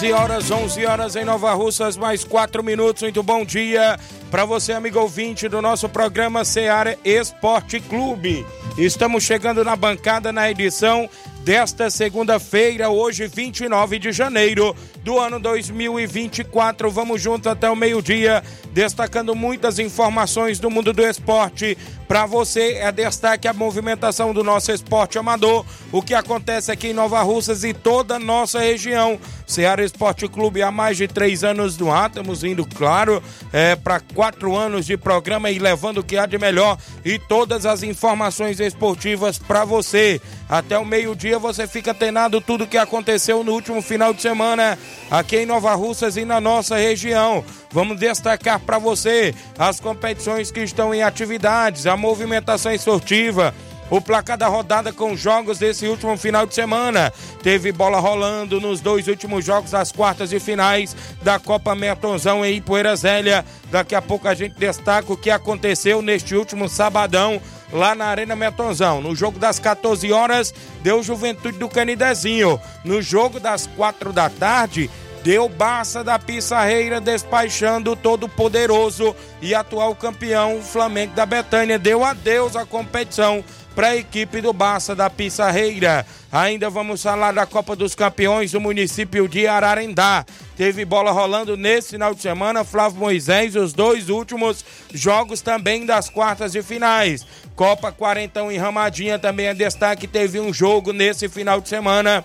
11 horas, 11 horas em Nova Russas, mais 4 minutos. Muito bom dia para você, amigo ouvinte do nosso programa Seara Esporte Clube. Estamos chegando na bancada na edição desta segunda-feira, hoje 29 de janeiro do ano 2024. Vamos juntos até o meio-dia, destacando muitas informações do mundo do esporte. Para você é destaque a movimentação do nosso esporte amador, o que acontece aqui em Nova Russas e toda a nossa região. Ceará Esporte Clube há mais de três anos no ar, estamos indo, claro, é, para quatro anos de programa e levando o que há de melhor e todas as informações esportivas para você. Até o meio-dia você fica atenado tudo que aconteceu no último final de semana aqui em Nova Russas e na nossa região. Vamos destacar para você as competições que estão em atividades, a movimentação esportiva o placar da rodada com jogos desse último final de semana. Teve bola rolando nos dois últimos jogos das quartas e finais da Copa Metonzão em Ipoeira Zélia. Daqui a pouco a gente destaca o que aconteceu neste último sabadão lá na Arena Metonzão. No jogo das 14 horas, deu Juventude do Canidezinho. No jogo das 4 da tarde, deu Barça da Pissarreira despachando todo poderoso e atual campeão Flamengo da Betânia. Deu adeus à competição para a equipe do Barça da Pissarreira. Ainda vamos falar da Copa dos Campeões do município de Ararendá. Teve bola rolando nesse final de semana, Flávio Moisés, os dois últimos jogos também das quartas de finais. Copa Quarentão em Ramadinha também é destaque, teve um jogo nesse final de semana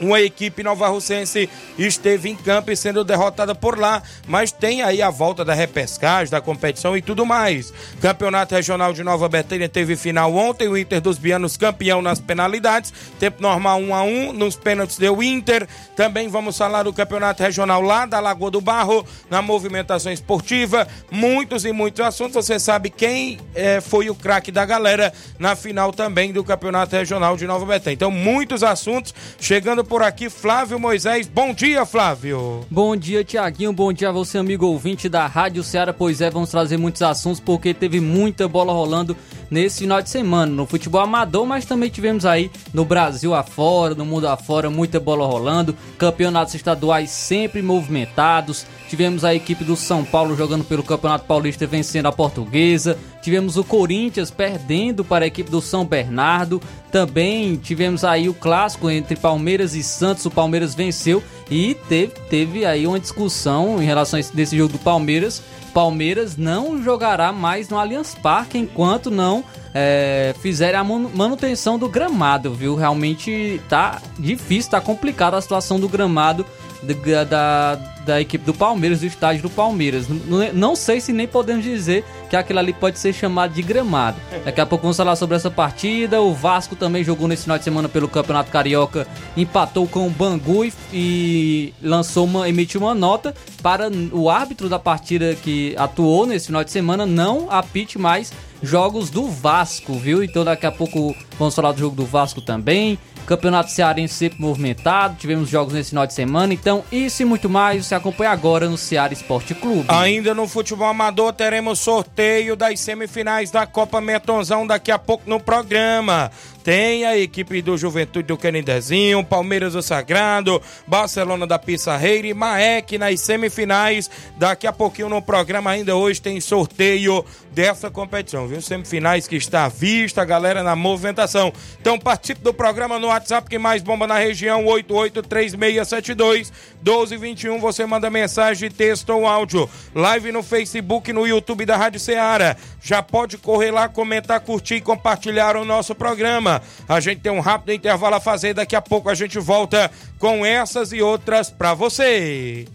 uma equipe nova russense esteve em campo e sendo derrotada por lá, mas tem aí a volta da repescagem, da competição e tudo mais. Campeonato Regional de Nova Betânia teve final ontem, o Inter dos Bianos campeão nas penalidades, tempo normal 1 a 1 nos pênaltis deu Inter. Também vamos falar do Campeonato Regional lá da Lagoa do Barro, na movimentação esportiva, muitos e muitos assuntos. Você sabe quem é, foi o craque da galera na final também do Campeonato Regional de Nova Betânia. Então, muitos assuntos chegando por aqui Flávio Moisés. Bom dia, Flávio. Bom dia, Tiaguinho. Bom dia a você, amigo ouvinte da Rádio Ceará. Pois é, vamos trazer muitos assuntos porque teve muita bola rolando nesse final de semana no futebol amador, mas também tivemos aí no Brasil afora, no mundo afora, muita bola rolando, campeonatos estaduais sempre movimentados. Tivemos a equipe do São Paulo jogando pelo Campeonato Paulista vencendo a Portuguesa. Tivemos o Corinthians perdendo para a equipe do São Bernardo. Também tivemos aí o clássico entre Palmeiras e Santos. O Palmeiras venceu e teve, teve aí uma discussão em relação a esse, jogo do Palmeiras. Palmeiras não jogará mais no Allianz Parque enquanto não é, fizerem a manutenção do gramado, viu? Realmente tá difícil, tá complicada a situação do gramado da, da, da, equipe do Palmeiras, do estádio do Palmeiras. Não, não, sei se nem podemos dizer que aquilo ali pode ser chamado de gramado. Daqui a pouco vamos falar sobre essa partida. O Vasco também jogou nesse final de semana pelo Campeonato Carioca, empatou com o Bangu e, e lançou uma, emitiu uma nota para o árbitro da partida que atuou nesse final de semana não apite mais jogos do Vasco, viu? Então daqui a pouco vamos falar do jogo do Vasco também. Campeonato Cearense sempre movimentado, tivemos jogos nesse final de semana, então isso e muito mais você acompanha agora no Ceará Esporte Clube. Ainda no futebol amador teremos sorteio das semifinais da Copa Metonzão daqui a pouco no programa. Tem a equipe do Juventude do Canindezinho, Palmeiras do Sagrado, Barcelona da Pissarreira e Maek nas semifinais. Daqui a pouquinho no programa ainda hoje tem sorteio dessa competição, viu? Semifinais que está à vista, galera na movimentação. Então participe do programa no WhatsApp que mais bomba na região, 883672 1221. Você manda mensagem, texto ou áudio. Live no Facebook, no YouTube da Rádio Ceará. Já pode correr lá, comentar, curtir e compartilhar o nosso programa. A gente tem um rápido intervalo a fazer, daqui a pouco a gente volta com essas e outras para você.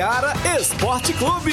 Seara Esporte Clube.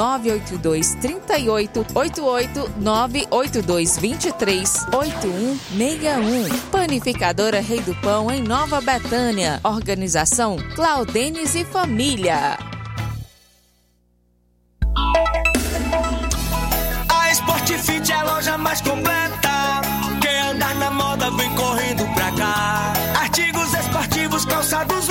982 38 88 982 23 8161. Panificadora Rei do Pão em Nova Betânia. Organização Claudenes e Família. A Sport Fit é a loja mais completa. Quem andar na moda vem correndo pra cá. Artigos esportivos, calçados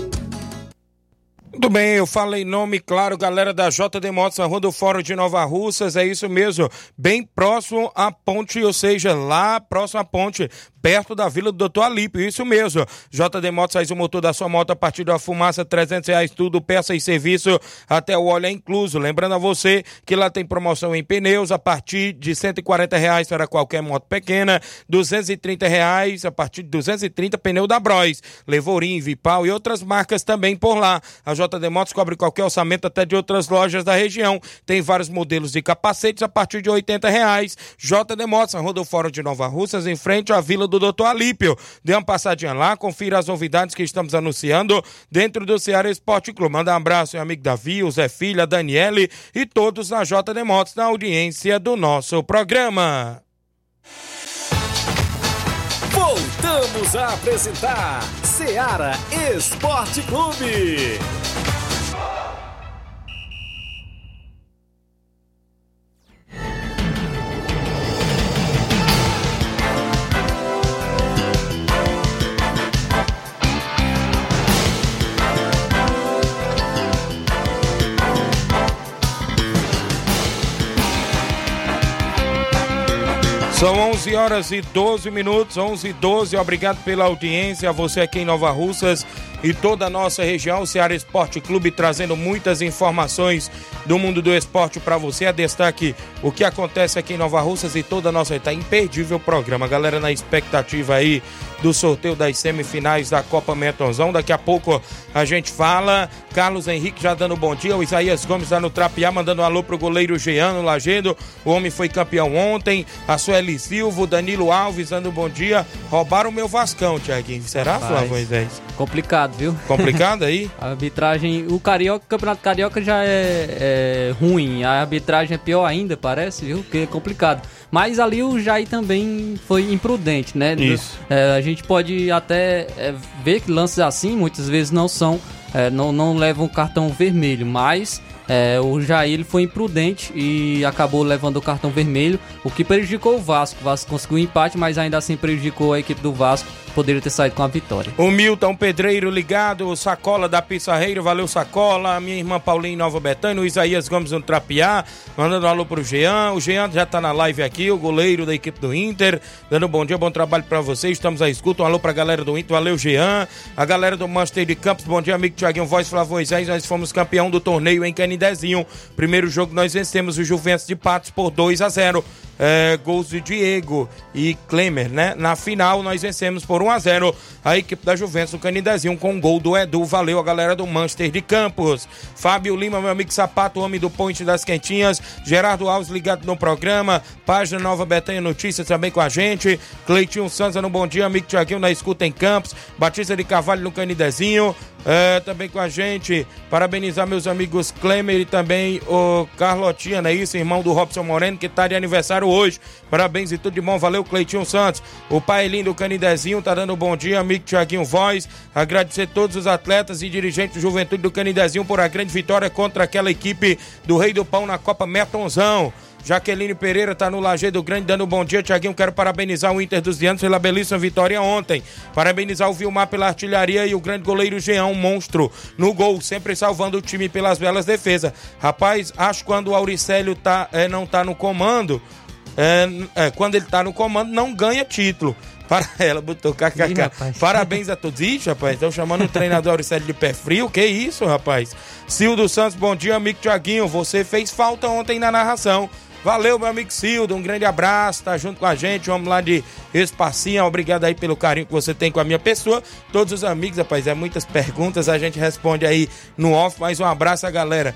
Muito bem, eu falo em nome, claro, galera da JD Motos, na Rua do Fórum de Nova Russas, é isso mesmo, bem próximo à ponte, ou seja, lá próximo à ponte, perto da Vila do Doutor Alípio, isso mesmo. JD Motos faz o motor da sua moto a partir da fumaça, 300 reais, tudo, peça e serviço, até o óleo é incluso. Lembrando a você que lá tem promoção em pneus a partir de 140 reais para qualquer moto pequena, 230 reais a partir de 230 pneu da Bros, Levorim, Vipal e outras marcas também por lá. A JD Motos cobre qualquer orçamento até de outras lojas da região. Tem vários modelos de capacetes a partir de 80 reais. JD Motos, na Fórum de Nova Russas, em frente à Vila do Doutor Alípio. Dê uma passadinha lá, confira as novidades que estamos anunciando dentro do Ceará Esporte Clube. Manda um abraço, meu amigo Davi, o Zé Filha, Daniele e todos na JD Motos, na audiência do nosso programa. Voltamos a apresentar Seara Esporte Clube. São 11 horas e 12 minutos, 11 e 12. Obrigado pela audiência, você aqui em Nova Russas e toda a nossa região. O Ceará Esporte Clube trazendo muitas informações do mundo do esporte para você. A destaque o que acontece aqui em Nova Russas e toda a nossa. Tá imperdível o programa. Galera, na expectativa aí do sorteio das semifinais da Copa Metonzão. Daqui a pouco a gente fala. Carlos Henrique já dando bom dia. O Isaías Gomes lá no Trapiá, mandando um alô pro goleiro Jean no Lagedo. O homem foi campeão ontem. A Sueli Roseli Silva, Danilo Alves, dando bom dia. Roubaram o meu Vascão, Tiaguinho. Será, Rapaz. Flávio Moisés? Complicado, viu? Complicado aí? A arbitragem, o Carioca, o Campeonato Carioca já é, é ruim, a arbitragem é pior ainda, parece, viu? Que é complicado. Mas ali o Jair também foi imprudente, né? Isso. É, a gente pode até é, ver que lances assim muitas vezes não são, é, não, não levam cartão vermelho, mas é, o Jair ele foi imprudente e acabou levando o cartão vermelho, o que prejudicou o Vasco. O Vasco conseguiu empate, mas ainda assim prejudicou a equipe do Vasco, poderia ter saído com a vitória. O Milton Pedreiro ligado, Sacola da Pissarreira, valeu Sacola, minha irmã Paulinha Nova Betânia, o Isaías Gomes no Trapiá, mandando um alô pro Jean, o Jean já tá na live aqui, o goleiro da equipe do Inter, dando um bom dia, bom trabalho pra vocês, estamos à escuta, um alô pra galera do Inter, valeu Jean, a galera do Manchester de Campos, bom dia amigo Tiaguinho Voz, Flávio Moisés, nós fomos campeão do torneio em Canidezinho, primeiro jogo nós vencemos o Juventus de Patos por 2 a 0 é, gols de Diego e Klemer, né? Na final nós vencemos por 1 a 0 a equipe da Juventus do Canidezinho com um gol do Edu. Valeu a galera do Manchester de Campos. Fábio Lima, meu amigo Sapato, homem do Ponte das Quentinhas. Gerardo Alves ligado no programa. Página Nova Betânia Notícias também com a gente. Cleitinho Santos no Bom Dia, amigo Tiaguinho na escuta em Campos. Batista de Carvalho no Canidezinho. É, também com a gente. Parabenizar meus amigos Klemer e também o Carlotinha, né? Isso, irmão do Robson Moreno, que tá de aniversário hoje. Parabéns e tudo de bom. Valeu, Cleitinho Santos. O pai lindo do Canidezinho tá dando um bom dia, amigo Tiaguinho Voz. Agradecer todos os atletas e dirigentes do Juventude do Canidezinho por a grande vitória contra aquela equipe do Rei do Pão na Copa Metonzão. Jaqueline Pereira tá no Lajeado Grande dando um bom dia. Tiaguinho, quero parabenizar o Inter dos Dianos pela belíssima vitória ontem. Parabenizar o Vilmar pela artilharia e o grande goleiro Jean, um monstro no gol, sempre salvando o time pelas belas defesas. Rapaz, acho que quando o Auricélio tá, é, não tá no comando, é, é, quando ele tá no comando, não ganha título. Para ela, botou kkk. Parabéns a todos. Ixi, rapaz, estão chamando o treinador Auricélio de pé frio. Que isso, rapaz? Cildo Santos, bom dia, amigo Tiaguinho. Você fez falta ontem na narração. Valeu, meu amigo Cildo, um grande abraço, tá junto com a gente, vamos lá de Espacinha, obrigado aí pelo carinho que você tem com a minha pessoa, todos os amigos, rapaz, é muitas perguntas, a gente responde aí no off, mas um abraço a galera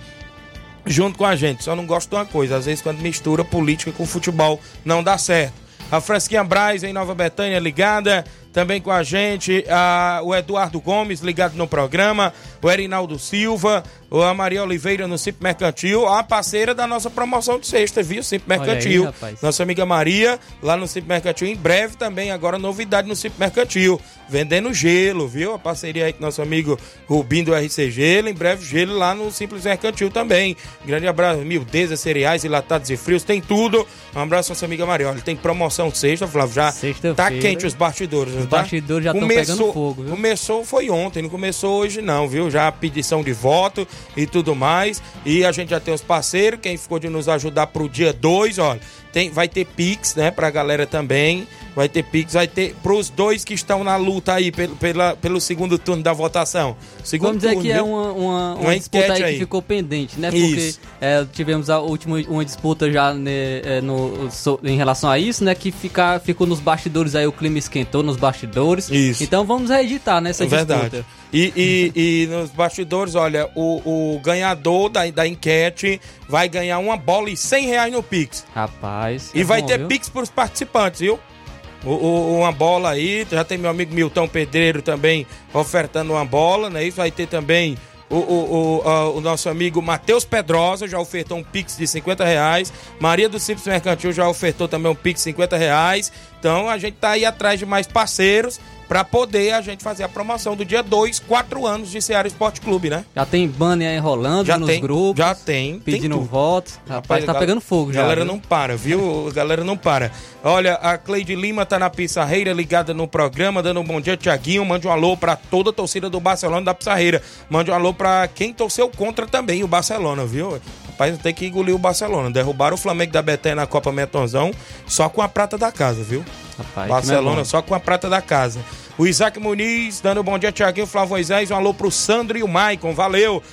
junto com a gente. Só não gosto de uma coisa, às vezes quando mistura política com futebol não dá certo. A Fresquinha Braz em Nova Betânia ligada, também com a gente, a, o Eduardo Gomes ligado no programa, o Erinaldo Silva, a Maria Oliveira no Simples Mercantil, a parceira da nossa promoção de sexta, viu? Aí, Mercantil. rapaz. nossa amiga Maria, lá no Simples Mercantil, em breve também, agora novidade no Simples Mercantil, vendendo gelo, viu? A parceria aí com nosso amigo Rubinho do RC Gelo, em breve gelo lá no Simples Mercantil também. Grande abraço, mildeza, cereais, enlatados e frios, tem tudo. Um abraço nossa amiga Maria. Olha, tem promoção sexta, Flávio, já tá quente os bastidores, Os tá? bastidores já tão Começou- pegando fogo, viu? Começou foi ontem, não começou hoje não, viu? Já a pedição de voto e tudo mais. E a gente já tem os parceiros, quem ficou de nos ajudar pro dia 2, olha, tem, vai ter Pix, né, pra galera também. Vai ter Pix, vai ter pros dois que estão na luta aí pelo, pela, pelo segundo turno da votação. Segundo Vamos dizer turno, que é viu? uma, uma, uma Uma disputa aí, aí. que ficou pendente, né? Porque Isso. é, tivemos a última uma disputa já né, é, no, so- em relação a isso, né? Que fica, ficou nos bastidores aí, o clima esquentou nos bastidores. Isso. Então vamos reeditar nessa É verdade. disputa. E, e, e nos bastidores, olha, o, o ganhador da, da enquete vai ganhar uma bola e 100 reais no Pix. Rapaz. E é vai bom, ter viu? Pix pros participantes, viu? O, o- uma bola aí, já tem meu amigo Milton Pedreiro também ofertando uma bola, né? Isso vai ter também o, o, o, o nosso amigo Matheus Pedrosa, já ofertou um Pix de 50 reais. Maria do Simples Mercantil já ofertou também um Pix de 50 reais. Então a gente tá aí atrás de mais parceiros para poder a gente fazer a promoção do dia 2, 4 anos de Ceará Esporte Clube, né? Já tem banner aí rolando Já nos tem, grupos. já tem. tem Pedindo tudo. voto. Rapaz, tá gal- pegando fogo já. Galera viu? não para, viu? Galera não para. Olha, a Cleide Lima tá na Pissarreira ligada no programa, dando um bom dia, Tiaguinho. Mande um alô pra toda a torcida do Barcelona da Pissarreira. Mande um alô pra quem torceu contra também o Barcelona, viu? Rapaz, tem que engolir o Barcelona. Derrubaram o Flamengo da Betânia na Copa Metonzão só com a prata da casa, viu? Rapaz, Barcelona só com a prata da casa. O Isaac Muniz, dando um bom dia, Tiaguinho, Flávio Moisés, um alô pro Sandro e o Maicon, valeu.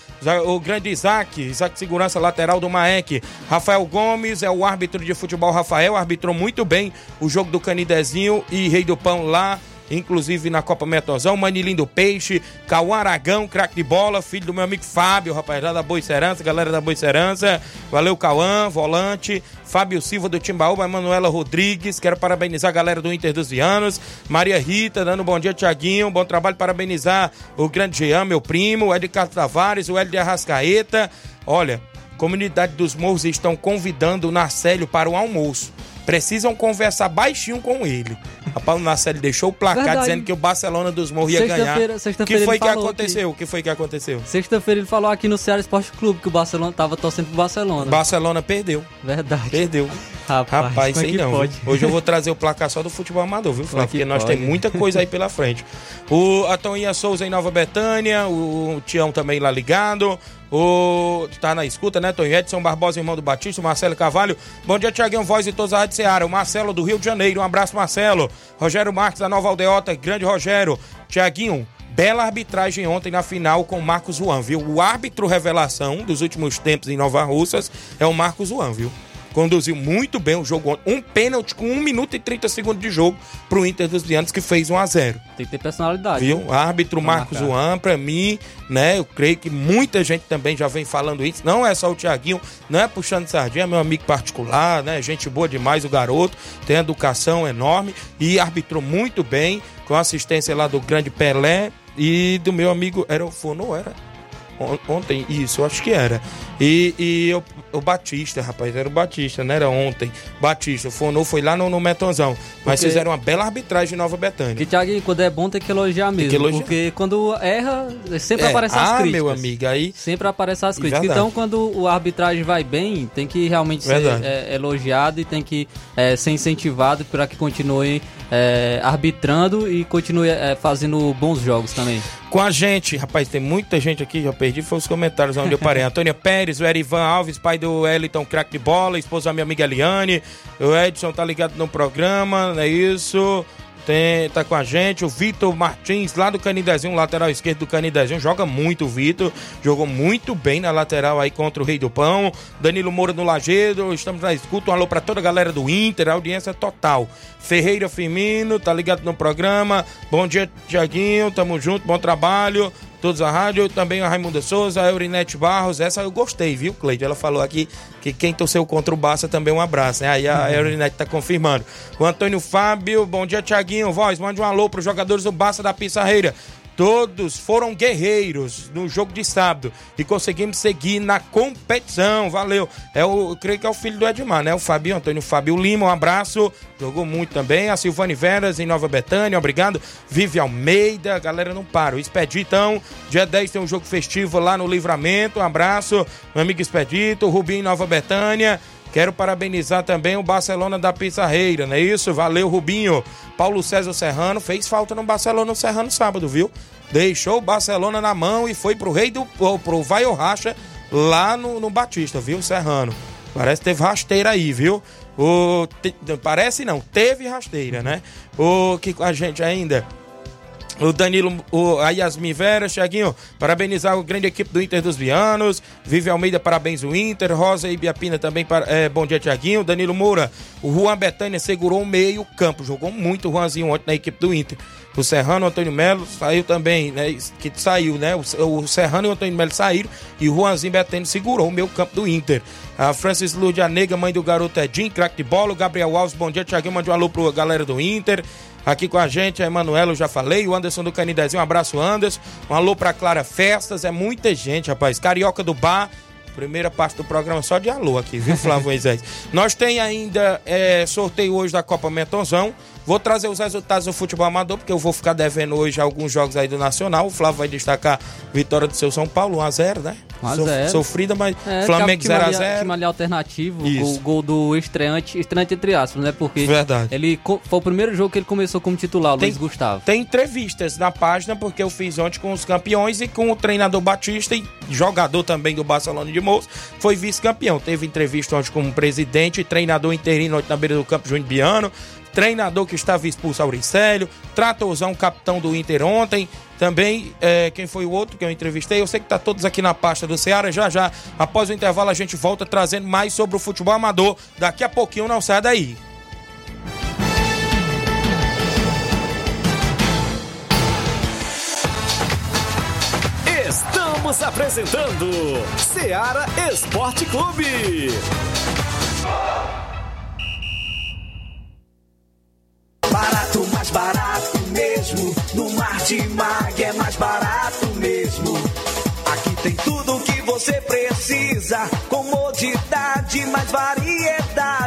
O grande Isaac, Isaac Segurança Lateral do Maek. Rafael Gomes é o árbitro de futebol. Rafael arbitrou muito bem o jogo do Canidezinho e Rei do Pão lá inclusive na Copa Metozão, Manilim do Peixe, Cauã Aragão, craque de bola, filho do meu amigo Fábio, rapaz, lá da Boicerança, galera da Boicerança. Valeu, Cauã, volante. Fábio Silva do Timbaúba, Manuela Rodrigues, quero parabenizar a galera do Inter dos Vianos, Maria Rita, dando um bom dia, Tiaguinho, bom trabalho, parabenizar o grande Jean, meu primo, o Ed Carlos Tavares, o Hélio de Arrascaeta. Olha, comunidade dos Morros estão convidando o Narcélio para o almoço precisam conversar baixinho com ele. Rapaz, o Narcélio deixou o placar Verdade. dizendo que o Barcelona dos Morros ia Sexta-feira- ganhar. O que sexta-feira foi que aconteceu? O que foi que aconteceu? Sexta-feira ele falou aqui no Ceará Esporte Clube que o Barcelona tava torcendo pro Barcelona. Barcelona perdeu. Verdade. Perdeu. Rapaz, Rapaz, é sei que não. pode? Hoje eu vou trazer o placar só do futebol amador, viu, é Flávio? que Porque nós pode? temos muita coisa aí pela frente. O a Toninha Souza em Nova Betânia, o Tião também lá ligado. O tá na escuta, né, Toninho? Edson Barbosa, irmão do Batista, Marcelo Cavalho. Bom dia, Tiaguinho Voz e todos a Rádio Seara. O Marcelo do Rio de Janeiro. Um abraço, Marcelo. Rogério Marques da Nova Aldeota. Grande Rogério. Tiaguinho, Bela arbitragem ontem na final com o Marcos Juan, viu? O árbitro revelação dos últimos tempos em Nova Russas é o Marcos Juan, viu? Conduziu muito bem o jogo ontem. Um pênalti com 1 minuto e 30 segundos de jogo pro Inter dos Vianos, que fez 1 a 0 Tem que ter personalidade. Viu? O árbitro Marcos. Juan, pra mim, né? Eu creio que muita gente também já vem falando isso. Não é só o Tiaguinho, não é puxando sardinha, é meu amigo particular, né? Gente boa demais, o garoto. Tem educação enorme e arbitrou muito bem, com a assistência lá do grande Pelé e do meu amigo. Era o Fono, era? On- Ontem, isso, eu acho que era. E, e o, o Batista, rapaz, era o Batista, não era ontem. Batista, o Fono foi lá no, no Metonzão. Mas Porque- fizeram uma bela arbitragem em Nova Betânia. Porque, Thiago, quando é bom tem que elogiar mesmo. que elogiar. Porque quando erra, sempre É, aparecem as ah, críticas. meu amigo, aí Sempre aparecem as críticas. Verdade. Então, quando o arbitragem vai bem, tem que realmente ser é, elogiado e tem que é, ser incentivado para que continue é, arbitrando e continue é, fazendo bons jogos também. Com a gente, rapaz, tem muita gente aqui, já perdi, foi os comentários onde eu parei. Antônia Pérez, o Erivan Alves, pai do Eliton, craque de bola, esposa da minha amiga Eliane, o Edson tá ligado no programa, não é isso? Tem, tá com a gente, o Vitor Martins, lá do Canidezinho, lateral esquerdo do Canidezinho, joga muito Vitor, jogou muito bem na lateral aí contra o Rei do Pão. Danilo Moura no Lagedo, estamos na escuta, um alô pra toda a galera do Inter, audiência total. Ferreira Firmino, tá ligado no programa. Bom dia, Tiaguinho, tamo junto, bom trabalho. Todos a rádio, também a Raimunda Souza, a Eurinete Barros, essa eu gostei, viu, Cleide? Ela falou aqui que quem torceu contra o Barça também um abraço, né? Aí a Eurinete tá confirmando. O Antônio Fábio, bom dia, Tiaguinho, voz, mande um alô pros jogadores do Barça da Pissarreira. Todos foram guerreiros no jogo de sábado e conseguimos seguir na competição. Valeu. É o, creio que é o filho do Edmar, né? O Fabio, Antônio Fábio Lima, um abraço. Jogou muito também. A Silvane Veras em Nova Betânia, obrigado. Vive Almeida, galera não para. O Expeditão, dia 10 tem um jogo festivo lá no Livramento. Um abraço, meu amigo Expedito. Rubinho em Nova Betânia. Quero parabenizar também o Barcelona da Pissarreira, não é isso? Valeu, Rubinho. Paulo César Serrano fez falta no Barcelona no Serrano sábado, viu? Deixou o Barcelona na mão e foi pro rei do. pro Vai ou Racha lá no, no Batista, viu, Serrano? Parece que teve rasteira aí, viu? O, te- parece não, teve rasteira, né? O que a gente ainda. O Danilo, o, a Yasmin Vera, Thiaguinho, parabenizar a grande equipe do Inter dos Vianos. Vive Almeida, parabéns o Inter. Rosa e Biapina também, para, é, bom dia, Thiaguinho. Danilo Moura, o Juan Betânia segurou o meio campo. Jogou muito o Juanzinho ontem na equipe do Inter. O Serrano, o Antônio Melo, saiu também, né? Que saiu, né? O, o Serrano e o Antônio Melo saíram e o Juanzinho Betânia segurou o meio campo do Inter. A Francis Lúdia Nega, mãe do garoto Edinho, craque de bola. O Gabriel Alves, bom dia, Thiaguinho. Mande um alô pra galera do Inter. Aqui com a gente, a Emanuela, eu já falei, o Anderson do Canidezinho, um abraço, Anderson. Um alô pra Clara Festas, é muita gente, rapaz. Carioca do Bar, primeira parte do programa só de alô aqui, viu, Flávio Moisés? Nós tem ainda é, sorteio hoje da Copa Metonzão. Vou trazer os resultados do futebol amador, porque eu vou ficar devendo hoje alguns jogos aí do Nacional. O Flávio vai destacar vitória do seu São Paulo, 1x0, né? 1 a Sof- 0. Sofrida, mas É, Flamengo time ali- 0x0. Time ali alternativo, o gol do estreante, estreante entre aspas, né? Porque Verdade. ele foi o primeiro jogo que ele começou como titular, o Tem- Luiz Gustavo. Tem entrevistas na página, porque eu fiz ontem com os campeões e com o treinador Batista e jogador também do Barcelona de Moço, foi vice-campeão. Teve entrevista ontem com o presidente treinador interino ontem na beira do campo, Júnior Biano treinador que estava expulso, Auricélio, um capitão do Inter ontem, também, é, quem foi o outro que eu entrevistei, eu sei que tá todos aqui na pasta do Ceará, já já, após o intervalo a gente volta trazendo mais sobre o futebol amador, daqui a pouquinho não sai daí. Estamos apresentando Ceará Esporte Clube. Barato, mais barato mesmo. No Martimag é mais barato mesmo. Aqui tem tudo o que você precisa. Comodidade, mais variedade.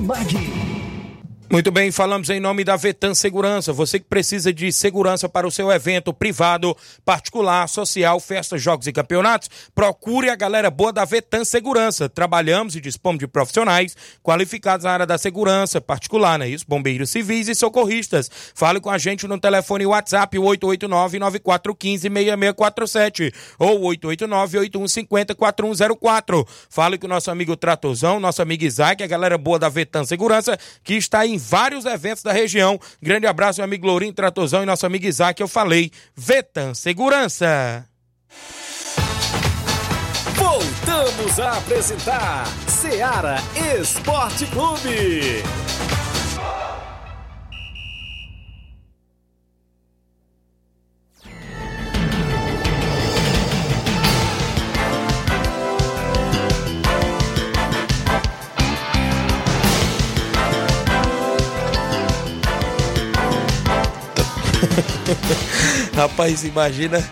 Martimag. Muito bem, falamos em nome da Vetan Segurança. Você que precisa de segurança para o seu evento privado, particular, social, festas, jogos e campeonatos, procure a galera boa da Vetan Segurança. Trabalhamos e dispomos de profissionais qualificados na área da segurança particular, não é isso? Bombeiros civis e socorristas. Fale com a gente no telefone WhatsApp 889-9415-6647 ou 889-8150-4104. Fale com o nosso amigo Tratozão, nosso amigo Isaac, a galera boa da Vetan Segurança, que está em vários eventos da região. Grande abraço, meu amigo Lourinho Tratozão e nosso amigo Isaac, eu falei. Vetan Segurança. Voltamos a apresentar Seara Esporte Clube. Rapaz, imagina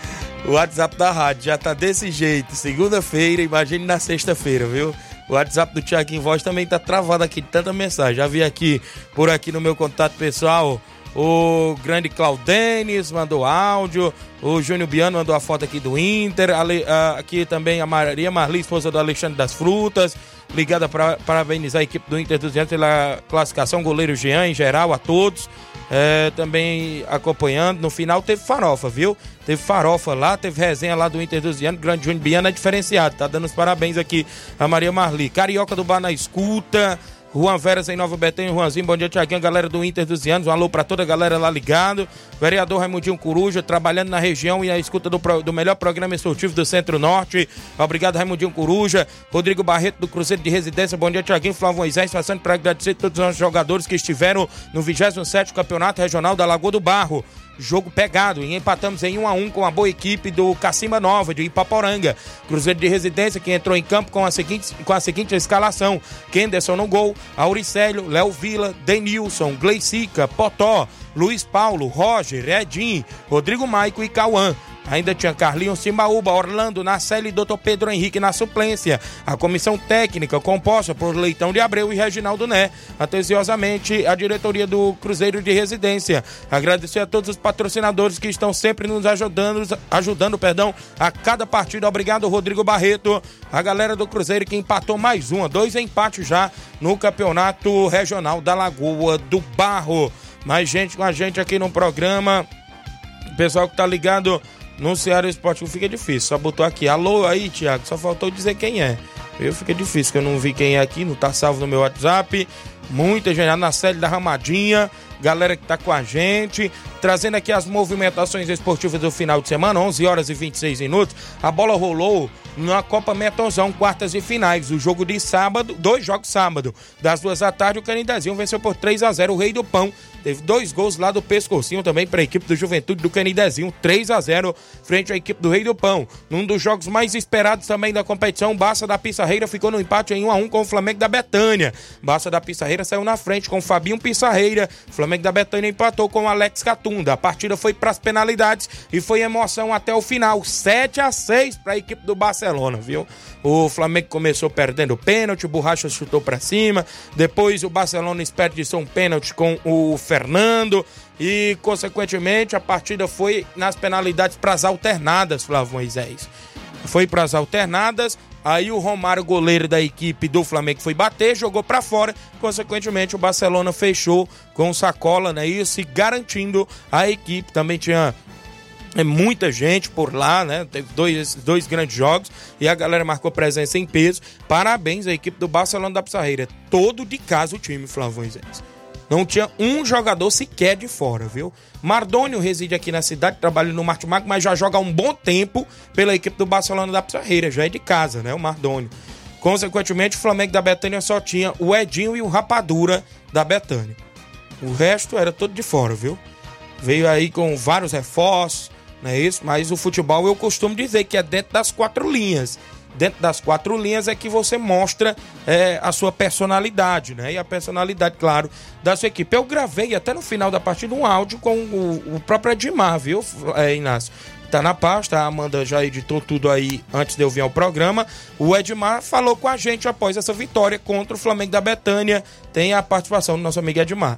o WhatsApp da rádio, já tá desse jeito. Segunda-feira, imagine na sexta-feira, viu? O WhatsApp do Tiaguinho Voz também tá travado aqui de tanta mensagem. Já vi aqui, por aqui no meu contato pessoal, o grande Claudenis mandou áudio, o Júnior Biano mandou a foto aqui do Inter, ah, aqui também a Maria Marli, esposa do Alexandre das Frutas, ligada para parabenizar a equipe do Inter 200 pela classificação, goleiro Jean em geral, a todos. É, também acompanhando. No final teve farofa, viu? Teve farofa lá, teve resenha lá do Inter dos Anos. Grande Júnior Biana é diferenciado. Tá dando os parabéns aqui a Maria Marli. Carioca do Bar na escuta. Juan Veras em Nova Betânia, Juanzinho, bom dia, Tiaguinho, galera do Inter dos Anos, um alô pra toda a galera lá ligado, vereador Raimundinho Coruja, trabalhando na região e a escuta do, do melhor programa esportivo do Centro-Norte, obrigado Raimundinho Coruja, Rodrigo Barreto do Cruzeiro de Residência, bom dia, Tiaguinho, Flávio Moisés, passando para agradecer todos os nossos jogadores que estiveram no 27º Campeonato Regional da Lagoa do Barro, jogo pegado e empatamos em 1 a 1 com a boa equipe do Cacimba Nova de Ipaporanga. Cruzeiro de Residência que entrou em campo com a seguinte, com a seguinte escalação: Kenderson no gol, Auricélio, Léo Vila, Denilson, Gleicica, Potó, Luiz Paulo, Roger, Edinho, Rodrigo Maico e Cauã. Ainda tinha Carlinhos Simbaúba, Orlando, Narcélio e Dr. Pedro Henrique na suplência. A comissão técnica composta por Leitão de Abreu e Reginaldo Né. Atenciosamente, a diretoria do Cruzeiro de Residência. Agradecer a todos os patrocinadores que estão sempre nos ajudando, ajudando perdão, a cada partida. Obrigado, Rodrigo Barreto. A galera do Cruzeiro que empatou mais uma, dois empates já no campeonato regional da Lagoa do Barro. Mais gente com a gente aqui no programa. Pessoal que tá ligado no Ceará Esporte Clube fica difícil. Só botou aqui, alô aí, Thiago. Só faltou dizer quem é. Eu fica difícil, que eu não vi quem é aqui, não tá salvo no meu WhatsApp. Muita gente, na série da Ramadinha, galera que tá com a gente, trazendo aqui as movimentações esportivas do final de semana, 11 horas e 26 minutos. A bola rolou na Copa Metonzão, quartas e finais. O jogo de sábado, dois jogos sábado. Das duas da tarde, o Canidezinho venceu por 3 a 0 o Rei do Pão. Teve dois gols lá do Pescocinho também para a equipe do Juventude do Canidezinho, 3 a 0 frente à equipe do Rei do Pão. Num dos jogos mais esperados também da competição, Baça da Pissarreira ficou no empate em 1 a 1 com o Flamengo da Betânia. Baça da Pissarreira saiu na frente com o Fabinho Pissarreira. Flamengo da Betânia empatou com o Alex Catunda. A partida foi para as penalidades e foi emoção até o final, 7 a 6 para a equipe do Barcelona, viu? O Flamengo começou perdendo o pênalti, o Borracha chutou para cima, depois o Barcelona desperdiçou um pênalti com o Fernando e, consequentemente, a partida foi nas penalidades para as alternadas, Flávio Moisés. Foi para as alternadas, aí o Romário, goleiro da equipe do Flamengo, foi bater, jogou para fora, consequentemente o Barcelona fechou com sacola, né, isso, e garantindo a equipe. Também tinha É muita gente por lá, né? Teve dois, dois grandes jogos e a galera marcou presença em peso. Parabéns à equipe do Barcelona da Pissarreira. Todo de casa o time, Flávio Moisés. Não tinha um jogador sequer de fora, viu? Mardônio reside aqui na cidade, trabalha no Martimac, mas já joga há um bom tempo pela equipe do Barcelona da Pissarreira. Já é de casa, né? O Mardônio. Consequentemente, o Flamengo da Betânia só tinha o Edinho e o Rapadura da Betânia. O resto era todo de fora, viu? Veio aí com vários reforços, não é isso? Mas o futebol eu costumo dizer que é dentro das quatro linhas. Dentro das quatro linhas é que você mostra é, a sua personalidade, né? E a personalidade, claro, da sua equipe. Eu gravei até no final da partida um áudio com o, o próprio Edmar, viu, é, Inácio? Tá na pasta, a Amanda já editou tudo aí antes de eu vir ao programa. O Edmar falou com a gente após essa vitória contra o Flamengo da Betânia. Tem a participação do nosso amigo Edmar.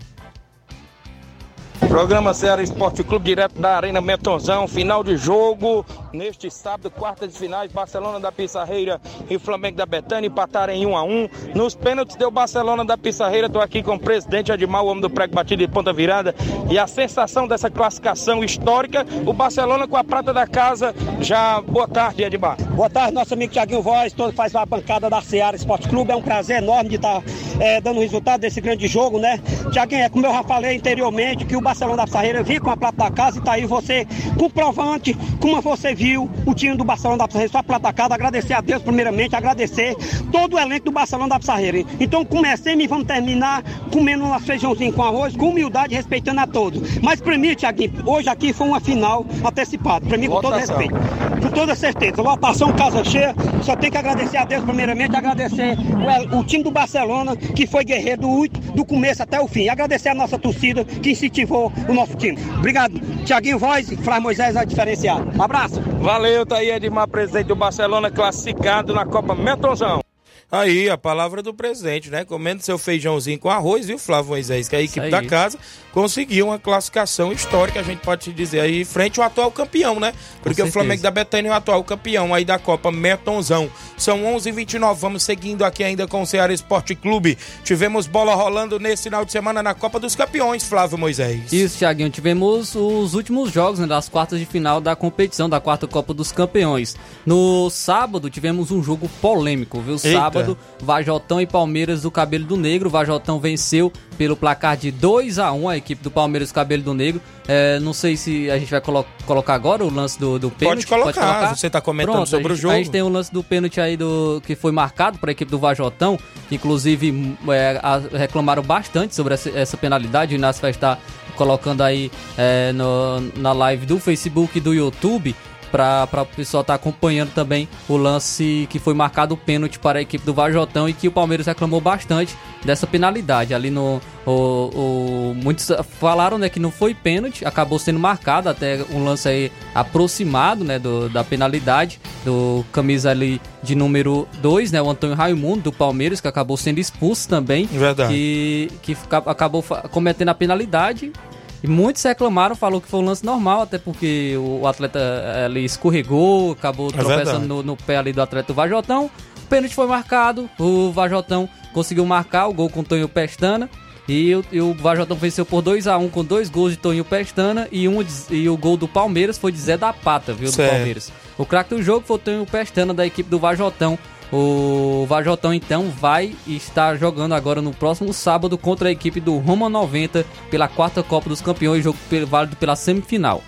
Programa Ceará Esporte Clube, direto da Arena Metonzão, final de jogo, neste sábado, quartas de finais, Barcelona da Pissarreira e Flamengo da Betânia empataram em 1 a 1 Nos pênaltis deu Barcelona da Pissarreira, estou aqui com o presidente Admar, o homem do prego batido de ponta virada, e a sensação dessa classificação histórica, o Barcelona com a prata da casa, já, boa tarde Edmar. Boa tarde, nosso amigo Tiaguinho Voz, todo faz a bancada da Ceará Esporte Clube, é um prazer enorme de estar é, dando resultado desse grande jogo, né? Tiaguinho, é como eu já falei anteriormente, que o Barcelona da Pissarreira vir com a prata da casa e tá aí você comprovante, como você viu o time do Barcelona da Pissarreira, sua prata da casa, agradecer a Deus primeiramente, agradecer todo o elenco do Barcelona da Pissarreira. Então comecemos e vamos terminar comendo um feijãozinho com arroz, com humildade, respeitando a todos. Mas para mim, Tiaguinho, hoje aqui foi uma final antecipada, para mim com todo respeito, com toda certeza. Lotação, casa cheia, só tem que agradecer a Deus primeiramente, agradecer o, o time do Barcelona, que foi guerreiro do, do começo até o fim. Agradecer a nossa torcida que incentivou o nosso time. Obrigado, Tiaguinho Voz, Flávio Moisés é diferenciado. Abraço. Valeu, tá aí Edmar, presidente do Barcelona, classificado na Copa Metonzão. Aí, a palavra do presidente, né? Comendo seu feijãozinho com arroz, viu, Flávio Moisés? Que a equipe da casa conseguiu uma classificação histórica, a gente pode te dizer aí, frente ao atual campeão, né? Porque o Flamengo da Betânia é o atual campeão aí da Copa Metonzão. São 11 h 29 vamos seguindo aqui ainda com o Ceará Esporte Clube. Tivemos bola rolando nesse final de semana na Copa dos Campeões, Flávio Moisés. Isso, Thiaguinho. Tivemos os últimos jogos né, das quartas de final da competição, da quarta Copa dos Campeões. No sábado, tivemos um jogo polêmico, viu? Eita. Sábado Vajotão e Palmeiras do Cabelo do Negro. Vajotão venceu pelo placar de 2 a 1 a equipe do Palmeiras do Cabelo do Negro. É, não sei se a gente vai colo colocar agora o lance do, do pênalti. Pode colocar, Pode colocar? você está comentando Pronto, sobre gente, o jogo. A gente tem o lance do pênalti aí do, que foi marcado para a equipe do Vajotão, que inclusive é, a, reclamaram bastante sobre essa, essa penalidade. O Inácio vai estar colocando aí é, no, na live do Facebook e do YouTube para o pessoal estar tá acompanhando também o lance que foi marcado o pênalti para a equipe do Vajotão e que o Palmeiras reclamou bastante dessa penalidade. Ali no. O, o, muitos falaram né, que não foi pênalti, acabou sendo marcado até um lance aí aproximado né, do, da penalidade do camisa ali de número 2, né, o Antônio Raimundo do Palmeiras, que acabou sendo expulso também. Verdade. Que, que acabou cometendo a penalidade e muitos reclamaram, falou que foi um lance normal, até porque o atleta ali escorregou, acabou É tropeçando no, no pé ali do atleta do Vajotão. O pênalti foi marcado, o Vajotão conseguiu marcar o gol com o Tonho Pestana. E, o- e o Vajotão venceu por 2 a 1 com dois gols de Toninho Pestana e, um, e o gol do Palmeiras foi de Zé da Pata, viu? Do Certo. Palmeiras. O craque do jogo foi o Tonho Pestana da equipe do Vajotão. O Vajotão então vai estar jogando agora no próximo sábado contra a equipe do Roma 90 pela quarta Copa dos Campeões, jogo válido pela semifinal.